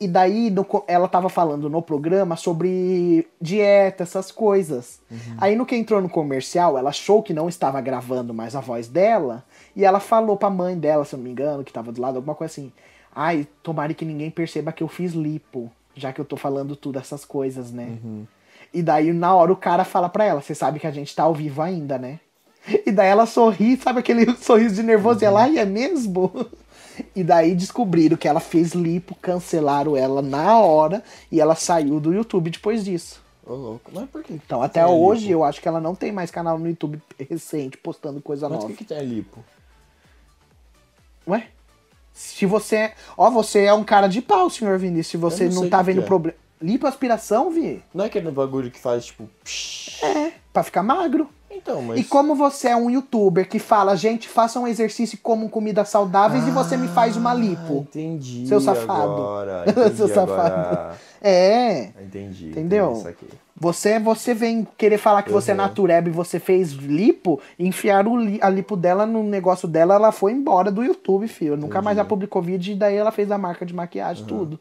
E daí no ela estava falando no programa sobre dieta, essas coisas. Aí no que entrou no comercial, ela achou que não estava gravando mais a voz dela. E ela falou pra mãe dela, se eu não me engano, que estava do lado, alguma coisa assim. Ai, tomara que ninguém perceba que eu fiz lipo, já que eu tô falando tudo essas coisas, né? E daí, na hora, o cara fala pra ela: Você sabe que a gente tá ao vivo ainda, né? E daí ela sorri, sabe aquele <laughs> sorriso de nervoso? E ela, ai, é mesmo? <laughs> E daí descobriram que ela fez lipo, cancelaram ela na hora e ela saiu do YouTube depois disso. Ô, louco. Mas por que? Então, até a hoje, lipo? eu acho que ela não tem mais canal no YouTube recente postando coisa Mas o nova. que, que tem a lipo? Ué? Se você. é- Ó, você é um cara de pau, senhor Vinícius. Se você Eu não não, tá vendo é. problema. Lipoaspiração, Vi? Não é aquele bagulho que faz, tipo... psh. É, pra ficar magro. Então, mas... E como você é um youtuber que fala, gente, faça um exercício e comam comidas saudáveis e você me faz uma Ah, lipo. entendi Seu safado. agora. <laughs> Entendi Seu safado. agora. É. Entendi. Entendeu? Isso aqui. Você, você vem querer falar que você é Uhum. natureba e você fez lipo, enfiaram o li- a lipo dela no negócio dela, ela foi embora do YouTube, filho. Nunca mais ela publicou vídeo e daí ela fez a marca de maquiagem, tudo.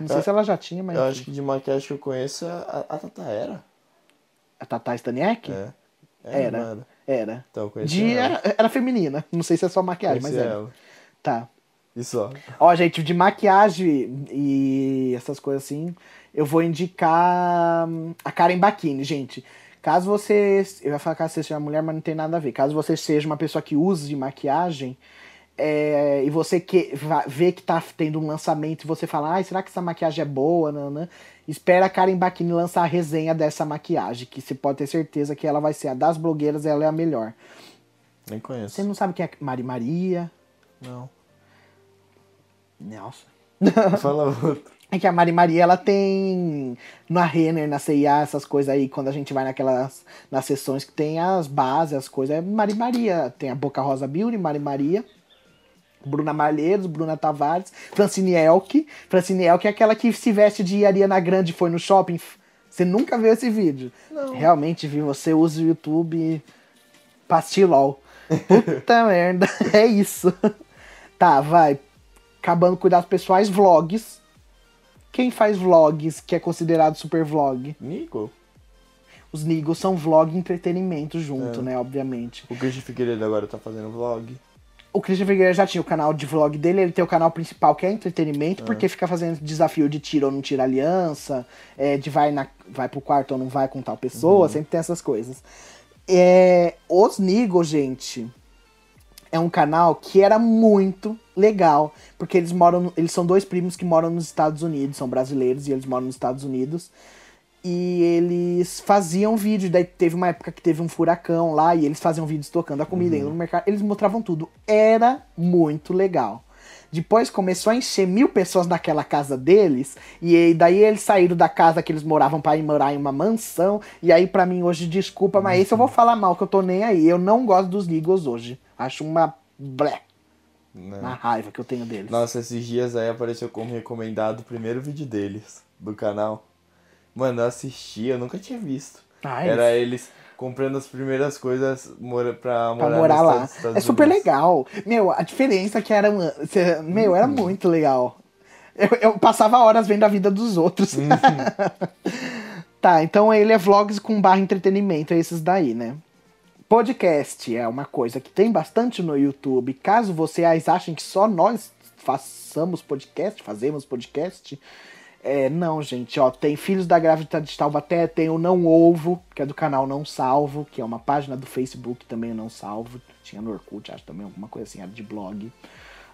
Não sei Eu- se ela já tinha, mas. Eu acho que de maquiagem que eu conheço é a, a Tata Era. A Tata Staniek? É. É, Era. mano. Era. Então De, ela. era, era feminina. Não sei se é só maquiagem, Conheci mas era. ela. Tá. Só. Ó, gente, de maquiagem e essas coisas assim, eu vou indicar hum, a Karen Bakini, gente. Caso você. Eu ia falar que você seja mulher, mas não tem nada a ver. Caso você seja uma pessoa que use maquiagem é, e você que, vê que tá tendo um lançamento e você fala, ai, será que essa maquiagem é boa? Não, não. Espera a Karen Bakini lançar a resenha dessa maquiagem, que você pode ter certeza que ela vai ser a das blogueiras, ela é a melhor. Nem conheço. Você não sabe quem é Mari Maria? Não. Nossa. <laughs> Fala outro. É que a Mari Maria, ela tem na Renner, na CIA, essas coisas aí, quando a gente vai naquelas, nas sessões que tem as bases, as coisas, é Mari Maria. Tem a Boca Rosa Beauty, Mari Maria, Bruna Malheiros, Bruna Tavares, Francine Elk. Francine Elk é aquela que se veste de Ariana Grande e foi no shopping. Você nunca viu esse vídeo? Não. Realmente, viu? Você usa o YouTube pastilol. <laughs> Puta merda, <laughs> é isso. Tá, vai. Acabando com cuidados pessoais, vlogs. Quem faz vlogs que é considerado super vlog? Nico? Os Nigos são vlog e entretenimento junto, É. né? Obviamente. O Christian Figueiredo agora tá fazendo vlog. O Christian Figueiredo já tinha o canal de vlog dele, ele tem o canal principal que é entretenimento, porque fica fazendo desafio de tira ou não tira aliança, é, de vai, na, vai pro quarto ou não vai com tal pessoa, sempre tem essas coisas. É, os Nigo, gente, é um canal que era muito legal, porque eles moram, eles são dois primos que moram nos Estados Unidos, são brasileiros e eles moram nos Estados Unidos. E eles faziam vídeo, daí teve uma época que teve um furacão lá e eles faziam vídeos tocando a comida indo no mercado. Eles mostravam tudo. Era muito legal. Depois começou a encher mil pessoas naquela casa deles, e aí- daí eles saíram da casa que eles moravam pra ir morar em uma mansão. E aí, pra mim, hoje, desculpa, mas esse eu vou falar mal, que eu tô nem aí. Eu não gosto dos Eagles hoje. Acho uma. Blé, Né? uma raiva que eu tenho deles. Nossa, esses dias aí apareceu como recomendado o primeiro vídeo deles, do canal. Mano, eu assisti, eu nunca tinha visto. Ah, Era eles comprando as primeiras coisas mora, pra morar, pra morar lá. Estados- Estados É super Unidos. legal. Meu, a diferença é que era. Meu, Uhum. era muito legal. Eu, eu passava horas vendo a vida dos outros. Uhum. <laughs> tá, então ele é vlogs com barra entretenimento, é esses daí, né? Podcast é uma coisa que tem bastante no YouTube. Caso vocês achem que só nós façamos podcast, fazemos podcast. É, não, gente, ó, tem Filhos da Grávida de Taubaté, tem o Não Ovo, que é do canal Não Salvo, que é uma página do Facebook também, Não Salvo. Tinha no Orkut, acho também, alguma coisa assim, era de blog.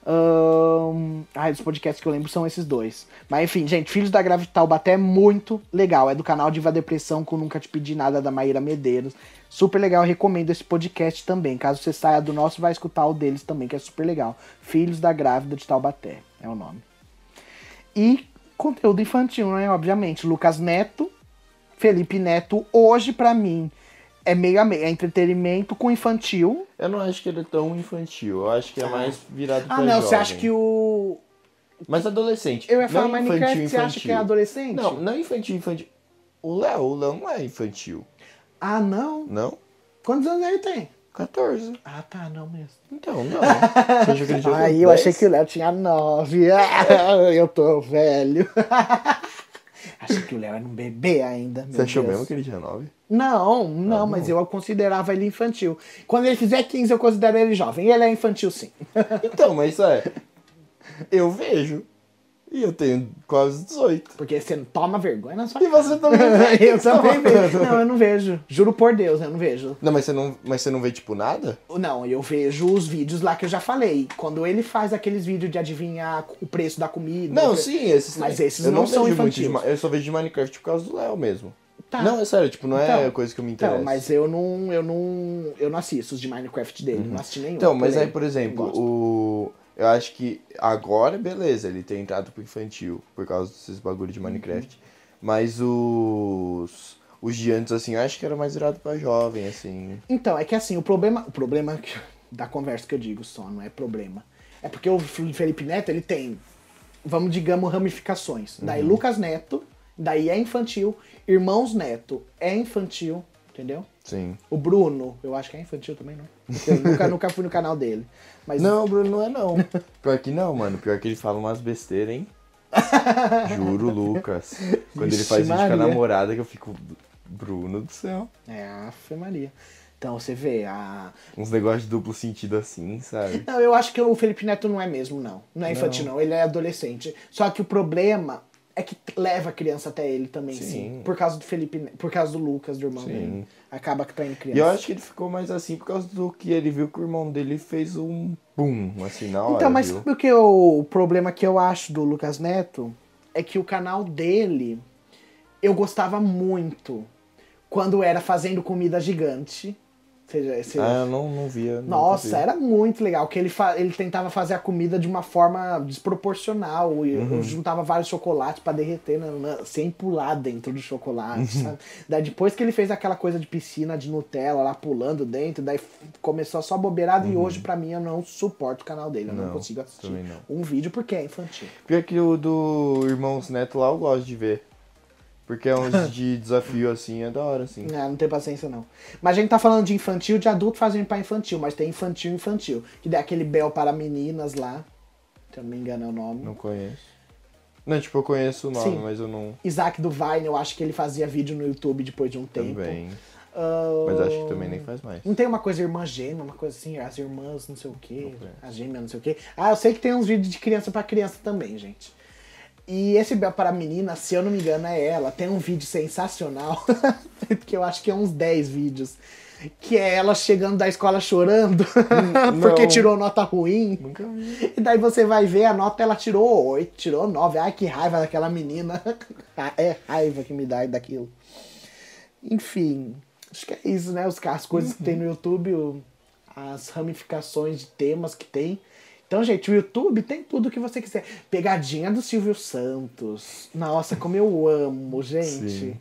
Ahn, Ah, os podcasts que eu lembro são esses dois. Mas enfim, gente, Filhos da Grávida de Taubaté é muito legal. É do canal Diva Depressão com Nunca Te Pedi Nada da Maíra Medeiros. Super legal, eu recomendo esse podcast também. Caso você saia do nosso, vai escutar o deles também, que é super legal. Filhos da Grávida de Taubaté é o nome. E conteúdo infantil, né? Obviamente. Lucas Neto, Felipe Neto, hoje pra mim é meio a meio. É entretenimento com infantil. Eu não acho que ele é tão infantil, eu acho que é mais virado pra Ah, não, jovem. você acha que o. Mais adolescente. Eu ia falar não Minecraft, infantil, você acha que é adolescente? Não, não é infantil, infantil. O Léo, o Léo não é infantil, Ah, não? não? Quantos anos ele tem? 14. Ah, tá, não mesmo. Então, não. <laughs> Você Aí eu 10? achei que o Léo tinha nove. <laughs> eu tô velho. <laughs> achei que o Léo era um bebê ainda. Você achou Deus. mesmo que ele tinha 9? Não, não, Ah, mas não. eu considerava ele infantil. Quando ele fizer 15, eu considero ele jovem. Ele é infantil, sim. Então, mas é. Eu vejo. E eu tenho quase 18. Porque você toma vergonha na sua E você também <laughs> vê. eu também vejo. Não, eu não vejo. Juro por Deus, eu não vejo. Não, mas você não, mas você não vê, tipo, nada? Não, eu vejo os vídeos lá que eu já falei. Quando ele faz aqueles vídeos de adivinhar o preço da comida. Não, pre- sim, esses Mas esses eu não são vejo muito de infantis. Ma- Eu só vejo de Minecraft por causa do Léo mesmo. Tá. Não, é sério, tipo, não é Então, coisa que eu me interessa. Então, mas eu não, eu não, eu não assisto os de Minecraft dele, não assisti nenhum. Então, mas aí, por Não exemplo, o. Eu acho que agora, beleza, ele tem entrado pro infantil, por causa desses bagulho de Minecraft. Uhum. Mas os. Os de antes, assim, eu acho que era mais virado pra jovem, assim. Então, é que assim, o problema, o problema da conversa que eu digo só, não é problema. É porque o Felipe Neto, ele tem, vamos digamos, ramificações. Daí Uhum. Lucas Neto, daí é infantil, Irmãos Neto é infantil, entendeu? Sim. O Bruno, eu acho que é infantil também, não? Eu nunca, <laughs> nunca fui no canal dele. Mas Não, Bruno, não é não. Pior que não, mano. Pior que ele fala umas besteiras, hein? <laughs> Juro, Lucas. Quando ele Vixe faz vídeo com a Maria. namorada, que eu fico. Bruno do céu. É, Afe Maria. Então você vê, a. Uns negócios de duplo sentido assim, sabe? Não, eu acho que o Felipe Neto não é mesmo, não. Não é infantil, não. Ele é adolescente. Só que o problema é que leva a criança até ele também, sim. Sim. Por causa do Felipe, por causa do Lucas, do irmão Sim. dele. Acaba que tá criança. E eu acho que ele ficou mais assim por causa do que ele viu que o irmão dele fez um boom, assim, na hora. Então, mas viu? sabe o o problema que eu acho do Lucas Neto é que o canal dele eu gostava muito quando era fazendo comida gigante. Seja, seja, Ah, eu não, não via. Nossa, era muito legal, que ele, fa- ele tentava fazer a comida de uma forma desproporcional, e Uhum. juntava vários chocolates pra derreter na- na- sem pular dentro do chocolate, Uhum. sabe? Daí depois que ele fez aquela coisa de piscina de Nutella lá pulando dentro, daí começou só bobeirada e hoje pra mim eu não suporto o canal dele, eu não, Uhum. Não, consigo assistir um vídeo porque é infantil. Pior que o do Irmãos Neto lá eu gosto de ver. Porque é uns <laughs> de desafio assim, é da hora, assim. Ah, não tem paciência não. Mas a gente tá falando de infantil, de adulto fazendo pra infantil, mas tem infantil infantil, que dá aquele Bel para meninas lá, se eu não me engano é o nome. Não conheço. Não, tipo, eu conheço o nome, Sim. mas eu não. Isaac do Vine, eu acho que ele fazia vídeo no YouTube depois de um tempo. Também. Ah, Mas acho que também nem faz mais. Não tem uma coisa irmã gêmea, uma coisa assim, as irmãs não sei o quê, Não as gêmeas não sei o quê. Ah, eu sei que tem uns vídeos de criança pra criança também, gente. E esse Bel para menina, se eu não me engano, é ela. Tem um vídeo sensacional, <laughs> que eu acho que é uns 10 vídeos, Que é ela chegando da escola chorando <laughs> porque tirou nota ruim. Nunca vi. E daí você vai ver a nota, ela tirou 8, tirou 9. Ai, que raiva daquela menina. <laughs> é raiva que me dá daquilo. Enfim, acho que é isso, né? As coisas que tem no YouTube, o- as ramificações de temas que tem. Então, gente, o YouTube tem tudo que você quiser. Pegadinha do Silvio Santos. Nossa, como eu amo, gente. Sim.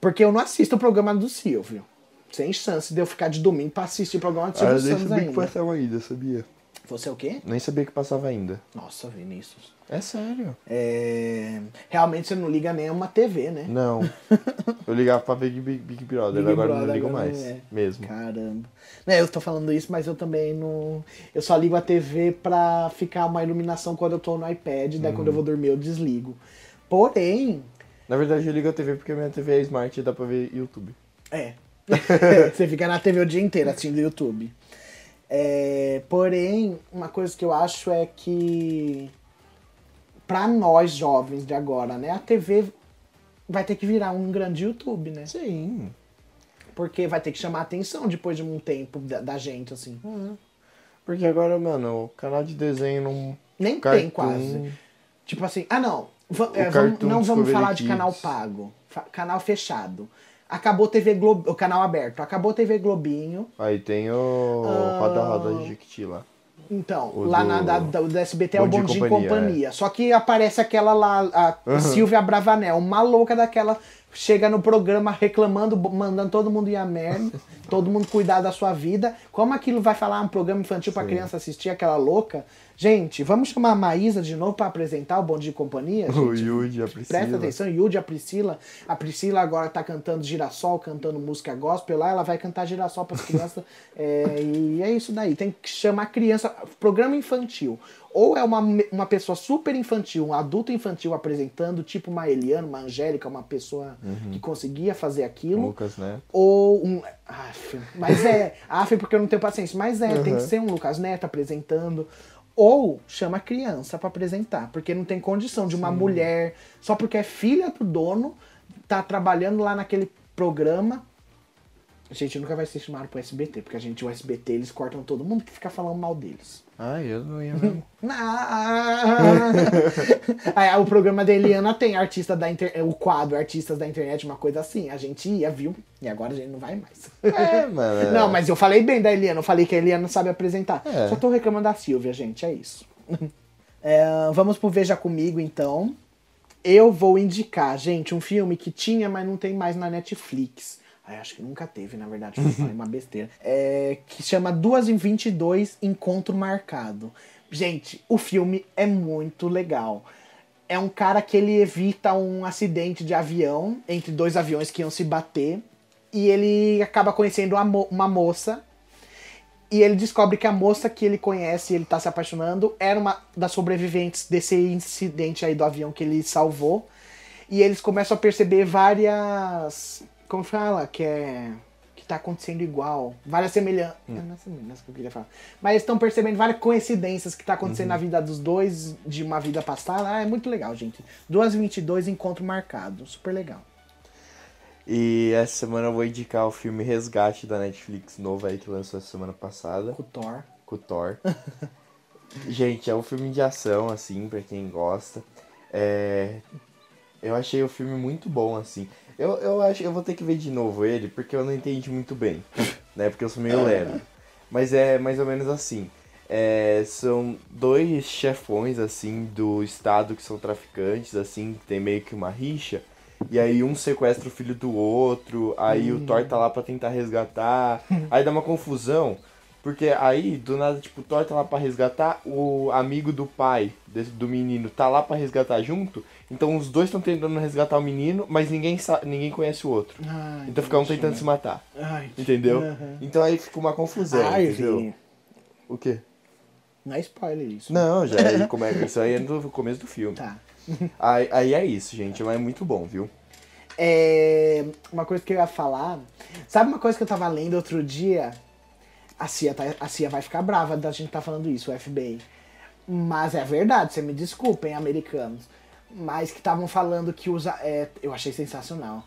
Porque eu não assisto o programa do Silvio. Sem chance de eu ficar de domingo pra assistir o programa do Ah, eu Silvio nem Santos sabia que ainda. passava ainda, sabia? Você é o quê? Nem sabia que passava ainda. Nossa, Vinícius. É sério? É... Realmente você não liga nem a uma TV, né? Não. <laughs> Eu ligava pra ver Big, Big Brother, Big agora Brother, não ligo mais. é. Mesmo. Caramba. Né, eu tô falando isso, mas eu também não. Eu só ligo a TV pra ficar uma iluminação quando eu tô no iPad, daí quando eu vou dormir eu desligo. Porém, Na verdade, eu ligo a TV porque minha TV é smart e dá pra ver YouTube. é. <laughs> você fica na TV o dia inteiro assistindo YouTube. É, porém, uma coisa que eu acho é que pra nós jovens de agora, né, a TV vai ter que virar um grande YouTube, né? Sim. Porque vai ter que chamar a atenção depois de um tempo da, da gente, assim. Porque agora, mano, o canal de desenho não. Nem Cartoon. tem quase. Tipo assim, ah não, é, vamos- não vamos falar de canal pago, canal fechado. Acabou TV Globo, o canal aberto, acabou TV Globinho. Aí tem o Ah. Roda Roda de Jequiti lá. Então, O lá do- na da, da, do SBT é o Bom Dia Companhia, Companhia. Só que aparece aquela lá, a Silvia Bravanel, uma louca daquela, chega no programa reclamando, mandando todo mundo ir a merda, <laughs> todo mundo cuidar da sua vida. Como aquilo vai falar um programa infantil Sim. criança assistir, aquela louca? Gente, vamos chamar a Maísa de novo pra apresentar o Bom Dia e Companhia? O gente? Yudi, a Priscila. Presta atenção, Yudi, a Priscila. A Priscila agora tá cantando girassol, cantando música gospel lá, ela vai cantar girassol pras crianças. <laughs> é, e é isso daí. Tem que chamar a criança. Programa infantil. Ou é uma, uma pessoa super infantil, um adulto infantil apresentando, tipo uma Eliana, uma Angélica, uma pessoa que conseguia fazer aquilo. Lucas, né? Ou um. Aff, mas é. Aff, porque eu não tenho paciência. Mas é, tem que Uhum. ser um Lucas Neto apresentando. Ou chama a criança pra apresentar. Porque não tem condição de uma mulher, só porque é filha do dono, tá trabalhando lá naquele programa. Gente, nunca vai ser chamado pro SBT, porque a gente, o SBT, eles cortam todo mundo que fica falando mal deles. Ah, eu não ia mesmo. <laughs> Aí, <laughs> o programa da Eliana tem artista da inter... o quadro Artistas da Internet, uma coisa assim. A gente ia, viu? E agora a gente não vai mais. É, mano. Não, mas eu falei bem da Eliana, eu falei que a Eliana sabe apresentar. É. Só tô reclamando da Silvia, gente, é isso. <laughs> É, vamos pro Veja Comigo, então. Eu vou indicar, gente, um filme que tinha, mas não tem mais na Netflix. Ai, acho que nunca teve, na verdade, foi <laughs> uma besteira. É, que chama 2 em 22 Encontro Marcado. Gente, o filme é muito legal. É um cara que ele evita um acidente de avião entre dois aviões que iam se bater. E ele acaba conhecendo uma, mo- uma moça. E ele descobre que a moça que ele conhece e ele tá se apaixonando era uma das sobreviventes desse incidente aí do avião que ele salvou. E eles começam a perceber várias. Como fala? Que é. Que tá acontecendo igual. Várias semelhanças. Não é semelhança que eu queria falar. Mas estão percebendo várias coincidências que tá acontecendo na vida dos dois, de uma vida passada. Ah, é muito legal, gente. 2h22, encontro marcado. Super legal. E essa semana eu vou indicar o filme Resgate da Netflix novo aí que lançou essa semana passada. Com o Thor. com o Thor. <laughs> Gente, é um filme de ação, assim, pra quem gosta. É... Eu achei o filme muito bom, assim. Eu, eu acho eu vou ter que ver de novo ele, porque eu não entendi muito bem, né? Porque eu sou meio lerdo. Mas é mais ou menos assim. É, são dois chefões, assim, do estado que são traficantes, assim, que tem meio que uma rixa. E aí um sequestra o filho do outro, aí o Thor tá lá pra tentar resgatar. <laughs> Aí dá uma confusão, porque aí, do nada, tipo, o Thor tá lá pra resgatar, o amigo do pai desse, do menino tá lá pra resgatar junto. Então os dois estão tentando resgatar o menino, mas ninguém, ninguém conhece o outro. Então fica um tentando se matar. Ai, Entendeu? Aham. Então aí fica uma confusão, Ai, entendeu? Vi, O quê? Não é spoiler isso. Não, já é, <laughs> como é, isso aí é no começo do filme. Tá. Aí, aí é isso, gente, mas é muito bom, viu? É, uma coisa que eu ia falar. Sabe uma coisa que eu tava lendo outro dia? A CIA, tá- a CIA vai ficar brava da gente tá falando isso, o FBI. Mas é verdade, você me desculpem, americanos. Mas que estavam falando que usa. é, eu achei sensacional.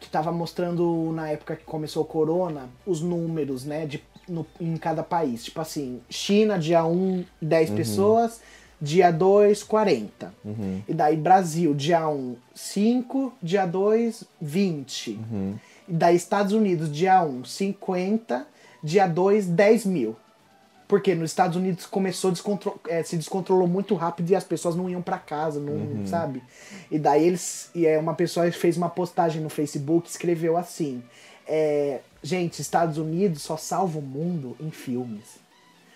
que tava mostrando na época que começou o corona os números, né, de, no- em cada país. Tipo assim, China, dia 1, 10 pessoas, dia 2, 40. E daí Brasil, dia 1, 5, dia 2, 20. E daí Estados Unidos, dia 1, 50, dia 2, 10 mil. Porque nos Estados Unidos começou a descontro- eh, se descontrolou muito rápido e as pessoas não iam pra casa, não, sabe? E daí eles. E é uma pessoa fez uma postagem no Facebook, escreveu assim: é, Gente, Estados Unidos só salva o mundo em filmes.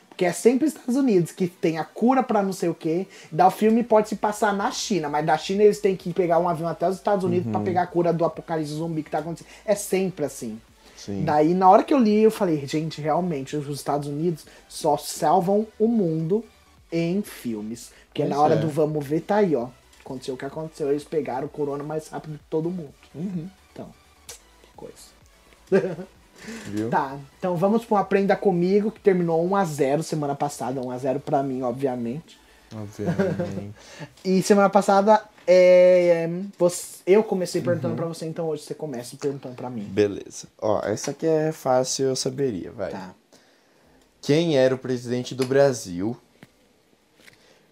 Porque é sempre os Estados Unidos que tem a cura pra não sei o quê. Da o filme pode se passar na China, mas da China eles têm que pegar um avião até os Estados Unidos pra pegar a cura do apocalipse zumbi que tá acontecendo. É sempre assim. Sim. Daí, na hora que eu li, eu falei, gente, realmente, os Estados Unidos só salvam o mundo em filmes. Porque Pois na hora é. do vamos ver, tá aí, ó. Aconteceu o que aconteceu. Eles pegaram o corona mais rápido que todo mundo. Uhum. Então, que coisa. Viu? <laughs> Tá, então vamos pro Aprenda Comigo, que terminou 1x0 semana passada. 1x0 pra mim, obviamente. Obviamente. <laughs> E semana passada, é, você- eu comecei perguntando pra você, então hoje você começa perguntando pra mim. Beleza. Ó, essa aqui é fácil, eu saberia, vai. Tá. Quem era o presidente do Brasil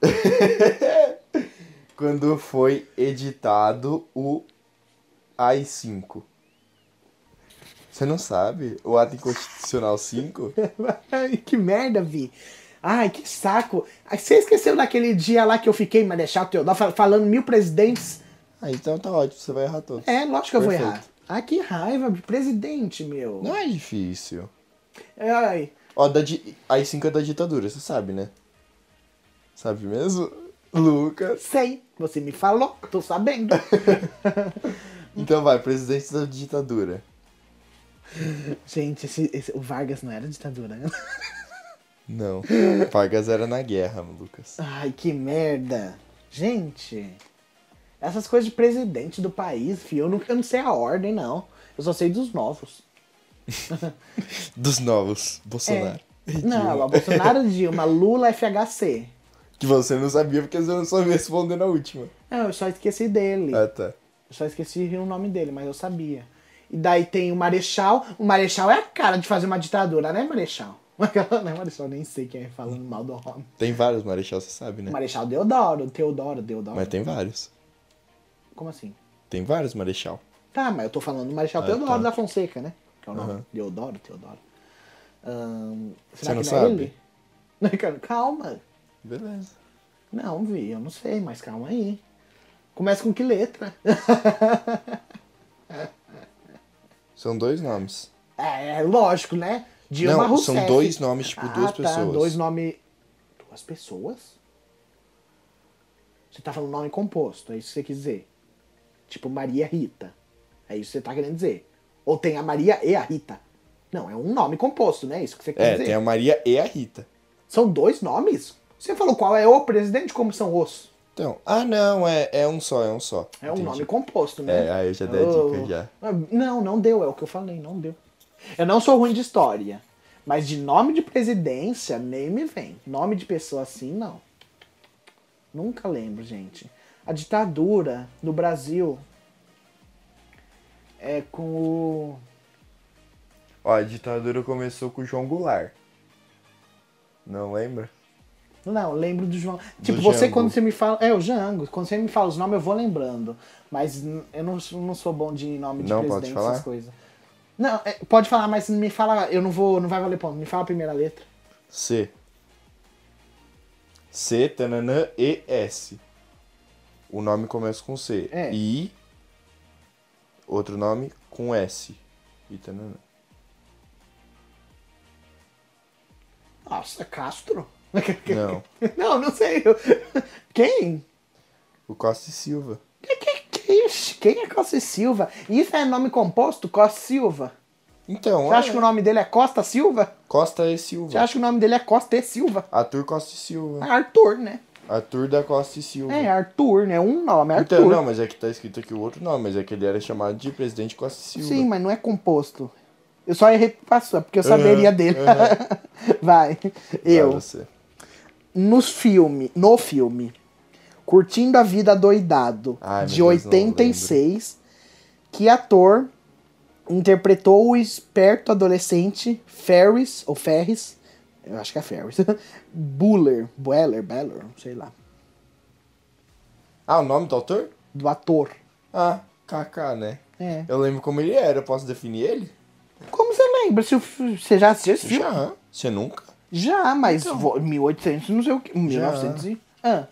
<laughs> quando foi editado o AI-5? Você não sabe? O ato inconstitucional 5? <laughs> Ai, que merda, Vi. Ai, que saco. Você esqueceu daquele dia lá que eu fiquei, Marechal Teodoro, fal- falando mil presidentes? Ah, então tá ótimo, você vai errar todos. É, lógico que eu vou Perfeito. errar. Ai, que raiva, presidente, meu. Não é difícil. Ai, Ó, da di... AI-5 é da ditadura, você sabe, né? Sabe mesmo? Lucas. sei. Você me falou, tô sabendo. <laughs> Então vai, presidente da ditadura. Gente, esse, esse- o Vargas não era ditadura, né? <laughs> Não. Vargas era na guerra, Lucas. Ai, que merda. Gente, essas coisas de presidente do país, fio, eu não, eu não sei a ordem, não. Eu só sei dos novos. <laughs> Dos novos, Bolsonaro. É. Não, a Bolsonaro, Dilma, Lula, FHC. Que você não sabia porque você não soube responder na última. Não, eu só esqueci dele. Ah, tá. Eu só esqueci o nome dele, mas eu sabia. E daí tem o Marechal. O Marechal é a cara de fazer uma ditadura, né, Marechal? <laughs> Não é Marechal, nem sei quem é falando mal do nome. Tem vários Marechal, você sabe, né? Marechal Deodoro, Teodoro, Deodoro. Mas tem vários. Como assim? Tem vários Marechal. Tá, mas eu tô falando do Marechal Ah, Teodoro tá. da Fonseca, né? Que é o nome. Aham. Deodoro, Teodoro. Ahn, Você será não que sabe? é ele? <laughs> Não, cara, Calma. Beleza. Não, Vi, eu não sei, mas calma aí. Começa com que letra? <laughs> São dois nomes. É, lógico, né? Dilma não, Rousseff. são dois nomes, tipo, duas ah, tá, pessoas. dois nomes. Duas pessoas? Você tá falando nome composto, é isso que você quis dizer. Tipo Maria Rita. É isso que você tá querendo dizer. Ou tem a Maria e a Rita. Não, é um nome composto, né? É isso que você quer É, dizer. tem a Maria e a Rita. São dois nomes? Você falou qual é o presidente, como são os? Então, ah não, é, é um só, é um só. É um Entendi. nome composto, né? É, aí eu já dei a Oh. dica já. Ah, Não, não deu, é o que eu falei, não deu. Eu não sou ruim de história, mas de nome de presidência nem me vem. Nome de pessoa assim, não. Nunca lembro, gente. A ditadura no Brasil é com o. Ó, a ditadura começou com o João Goulart. Não lembra? Não, lembro do João. Tipo, Do você quando você me fala. É, o Jango. Quando você me fala os nomes, eu vou lembrando. Mas eu não, não sou bom de nome de Não presidente, essas coisas. Não, é, pode falar, mas me fala. Eu não vou. Não vai valer ponto. Me fala a primeira letra. C. C, tananã, E, S. O nome começa com C. É. I. Outro nome com S. E tananã. Nossa, Castro? <laughs> Não. não, não sei. Quem? O Costa e Silva. Que, que, isso? Quem é Costa e Silva? Isso é nome composto? Costa Silva? Então, Você acha é. que o nome dele é Costa Silva? Costa e Você Silva. acha que o nome dele é Costa e Silva? Arthur Costa e Silva. É Arthur, né? Arthur da Costa e Silva. É, Arthur, né? Um nome, é Arthur. Então, não, mas é que tá escrito aqui o outro nome, mas é que ele era chamado de presidente Costa e Silva. Sim, mas não é composto. Eu só errei passou, porque eu saberia Aham, dele. aham. <laughs> Vai. Eu. Vai você. Nos filme, no filme Curtindo a Vida Doidado, Ai, de Deus, não 86, que ator interpretou o esperto adolescente Ferris, ou Ferris, eu acho que é Ferris, <laughs> Buller, Bueller, Beller, sei lá, Ah, o nome do autor? do ator. Ah, Kaká, né? É. Eu lembro como ele era, eu posso definir ele? Como você lembra? Se você já assistiu esse filme? Já. Você nunca? Já, mas Então. vo- 1800, não sei o que, 1900 e... Ah,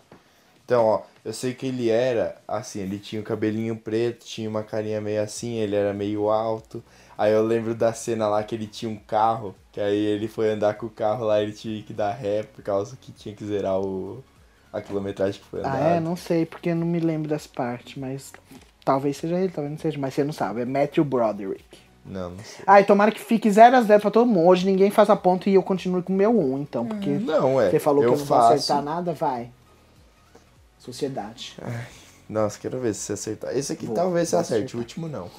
Então, ó, eu sei que ele era, assim, ele tinha o cabelinho preto, tinha uma carinha meio assim, ele era meio alto. Aí eu lembro da cena lá que ele tinha um carro, que aí ele foi andar com o carro lá, ele tinha que dar ré por causa que tinha que zerar o, a quilometragem que foi andada. ah, é, não sei, porque eu não me lembro das partes, mas talvez seja ele, talvez não seja, mas você não sabe, é Matthew Broderick. Não, não sei. Ah, e tomara que fique 0 a 0 pra todo mundo. Hoje ninguém faz a ponta e eu continuo com o meu 1, então, porque Não, é. você falou eu que eu não vou faço... acertar nada, vai. Sociedade. Nossa, quero ver se você acertar. Esse aqui Vou, talvez você acerte, acertar. Hum. o último não.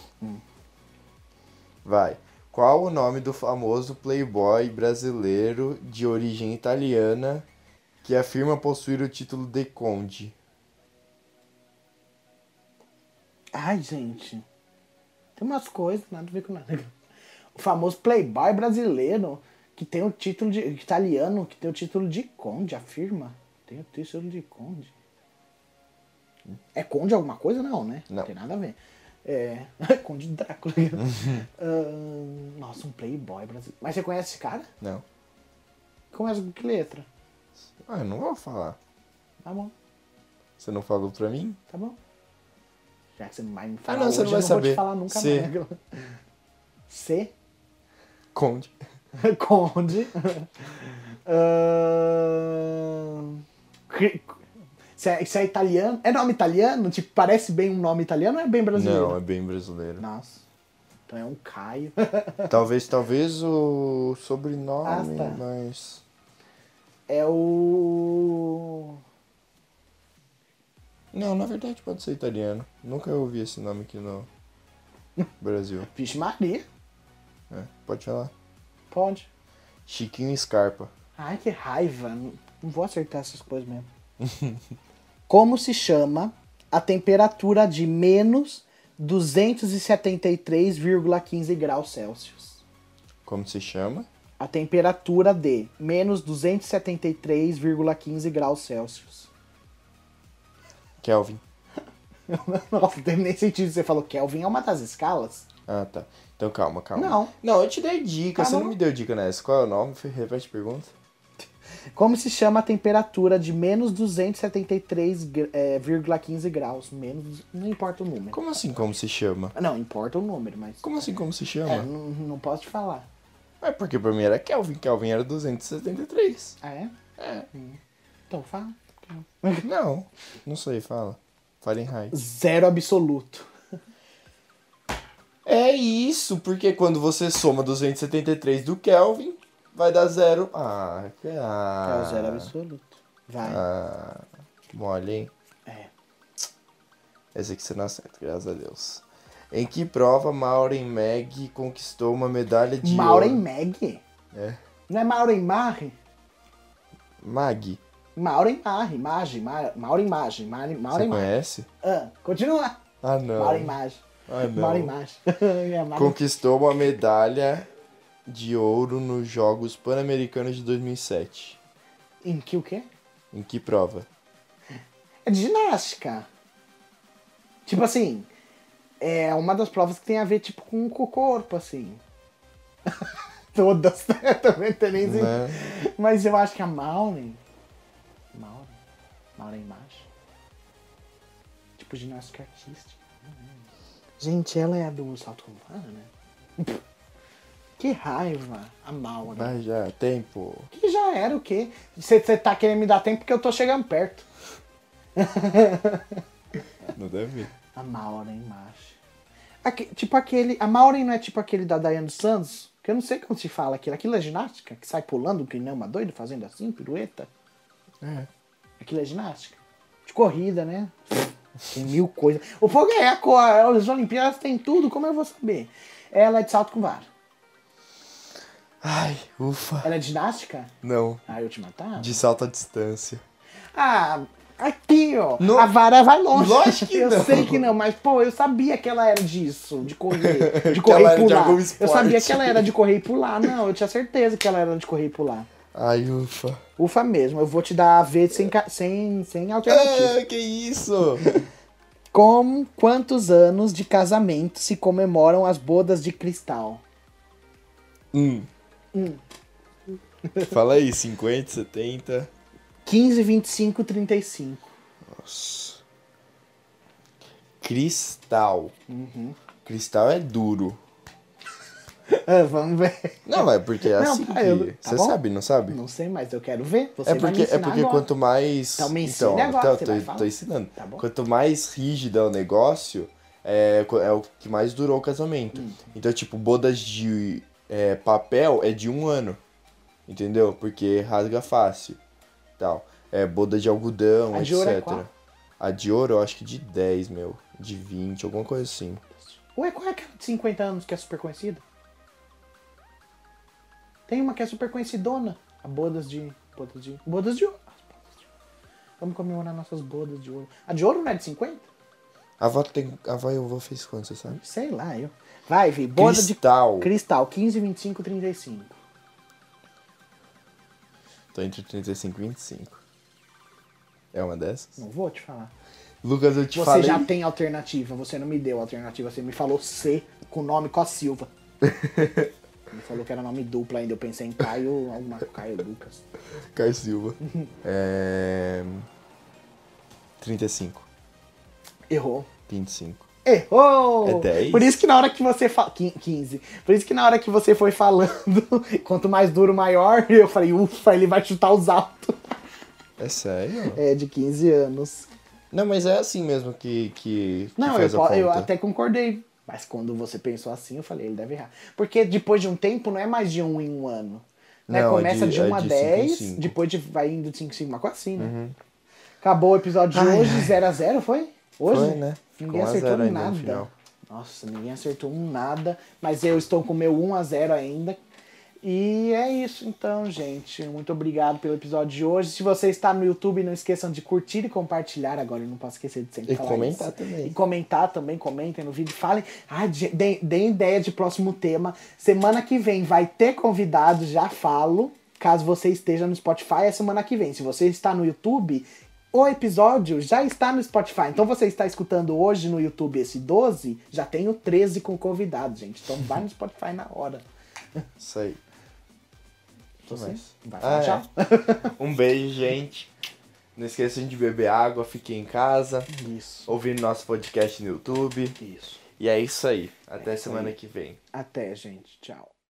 Vai. Qual o nome do famoso playboy brasileiro de origem italiana que afirma possuir o título de conde? Ai, gente. Tem umas coisas, nada a ver com nada. O famoso playboy brasileiro que tem o título de. italiano, que tem o título de conde, afirma. Tem o título de conde. É conde alguma coisa? Não, né? Não. tem nada a ver. É. <laughs> conde Drácula. <laughs> Ah, nossa, um playboy brasileiro. Mas você conhece esse cara? Não. Conhece com que letra? Ah, eu não vou falar. Tá bom, Você não falou pra mim? tá bom. Já que você não vai me falar não, você hoje, não vai eu não vou te saber. falar nunca C. mais. C? Conde. <laughs> Conde. Cri- Se é, se é italiano. É nome italiano? Tipo, parece bem um nome italiano ou é bem brasileiro? Não, é bem brasileiro. Nossa. Então é um Caio. <laughs> Talvez, talvez o sobrenome, Ah, tá. mas. é o. Não, na verdade pode ser italiano. Nunca ouvi esse nome aqui no Brasil. <laughs> Vixe Maria. É, pode falar. Pode. Chiquinho Scarpa. Ai, que raiva. Não não vou acertar essas coisas mesmo. <laughs> Como se chama a temperatura de menos 273,15 graus Celsius? Como se chama? A temperatura de menos 273,15 graus Celsius. Kelvin. <laughs> Nossa, não tem nem sentido. Você falou Kelvin é uma das escalas? Ah, tá. Então calma, calma. Não. Não, eu te dei dica. Tá Você não me deu dica nessa. Qual é o nome? Repete a pergunta. Como se chama a temperatura de menos 273,15 graus? Menos. Não importa o número. Como assim como se chama? Não, importa o número, mas. Como assim como se É, chama? não, não posso te falar. É porque pra mim era Kelvin. Kelvin era 273. Ah, é? É. Então fala. Não, não sei, fala. Fahrenheit. Zero absoluto. É isso, porque quando você soma 273 do Kelvin, vai dar zero. Ah, que- ah. É o zero absoluto. Vai. Ah, mole, hein? É. Esse aqui você não acerta, graças a Deus. Em que prova Maureen Mag conquistou uma medalha de Maureen ouro? Mag? É. Não é Maureen Marre? Mag, Maureen Marre, Mage, Ma- Maureen Mage, Maureen você conhece? Ah, continua. Ah, não. Maureen Mage. Ah, não. Maureen Mage. <laughs> É, Conquistou uma medalha de ouro nos Jogos Pan-Americanos de 2007. Em que o quê? Em que prova? É de ginástica. Tipo assim, é uma das provas que tem a ver tipo com, com o corpo, assim. <laughs> Todas, né? <laughs> Também tem nem. Né? <laughs> Mas eu acho que a Maureen. Maureen? Maureen Mage? Tipo ginástica artística. Gente, ela é a do salto com vara, né? Que raiva, a Maureen. Vai já, tempo. Que já era o quê? Você tá querendo me dar tempo porque eu tô chegando perto. <laughs> Não deve. A Maureen Mache. Aque- tipo aquele. A Maureen não é tipo aquele da Diane Santos? Que eu não sei como se fala aquilo. Aquilo é ginástica? Que sai pulando que nem uma doida, fazendo assim, pirueta? É. Aquilo é ginástica. De corrida, né? Tem mil coisas. O fogo é a cor. As Olimpíadas tem tudo, como eu vou saber? Ela é de salto com vara. Ai, ufa. Ela é ginástica? Não, Ah, eu te matar? de salto à distância. Ah, Aqui, ó. No- A vara vai longe. Lógico que eu não. sei que não, mas, pô, eu sabia que ela era disso, de correr. <laughs> De correr e era pular. Eu sabia que ela era de correr e pular. Não, eu tinha certeza que ela era de correr e pular. Ai, ufa. Ufa mesmo, eu vou te dar a V sem, sem, sem alternativa. Ah, que isso? <laughs> Com quantos anos de casamento se comemoram as bodas de cristal? Hum. Fala aí, 50, 70. 15, 25, 35. Nossa. Cristal. Uhum. Cristal é duro. Ah, vamos ver. Não, é porque é Não, assim eu- que... tá Você bom? sabe, não sabe? Não sei, mas eu quero ver. Você É porque, é porque agora. quanto mais. Então me ensine agora, então, tô, vai falar. tô ensinando. Tá. Quanto mais rígido é o negócio, é, é o que mais durou o casamento. Hum. Então, tipo, bodas de é, papel é de um ano. Entendeu? Porque rasga fácil. Tal. É boda de algodão, A de etc. ouro é? A de ouro eu acho que de 10, meu. De 20, alguma coisa assim. Ué, qual é aquela de 50 anos que é super conhecida? Tem uma que é super conhecidona. A bodas de. Bodas de. Bodas de ouro. As bodas de ouro. Vamos comemorar nossas bodas de ouro. A de ouro não é de 50? A avó tem. A avó e o avô fez quanto, você sabe? Sei lá, eu. Vai, Vi. Boda Cristal. de. Cristal. 15, 25, 35. Tô entre 35 e 25. É uma dessas? Não vou te falar. Lucas, eu te Você falei. já tem alternativa. Você não me deu alternativa. Você me falou C com nome com a Silva. <laughs> me falou que era nome duplo ainda. Eu pensei em Caio, alguma Caio Lucas. Caio Silva. <laughs> é... 35. Errou. 25. Errou! É 10? Por isso que na hora que você fala. 15. Por isso que na hora que você foi falando, <laughs> quanto mais duro, maior, <laughs> eu falei, ufa, ele vai chutar os altos. É sério? É, de 15 anos. Não, mas é assim mesmo que, que, que Não, eu, a eu até concordei. Mas quando você pensou assim, eu falei, ele deve errar. Porque depois de um tempo, não é mais de um em um ano. Né? Não, é Começa de- de, é 1 a de cinco em 10, cinco. depois de, vai indo de 5 em 5, uma coisa assim, né? Acabou o episódio de Ai, hoje, ai. 0 a 0 foi? Hoje? Foi, né? Ninguém Ficou acertou nada. Nossa, ninguém acertou um nada. Mas eu estou com o meu 1 a 0 ainda. E é isso então, gente. Muito obrigado pelo episódio de hoje. Se você está no YouTube, não esqueçam de curtir e compartilhar. Agora eu não posso esquecer de sempre E falar comentar isso. também. E comentar também, comentem no vídeo. Falem, ah, de- deem, deem ideia de próximo tema. Semana que vem vai ter convidado, já falo. Caso você esteja no Spotify, é semana que vem. Se você está no YouTube, o episódio já está no Spotify. Então você está escutando hoje no YouTube esse 12, já tem o 13 com convidado, gente. Então vai no Spotify na hora. Isso aí. Você mais? vai Ah, tchau. Um beijo, gente. Não esqueçam de beber água, fiquem em casa, Isso, ouvindo nosso podcast no YouTube. isso. E é isso aí. Até isso semana aí. que vem. Até, gente. Tchau.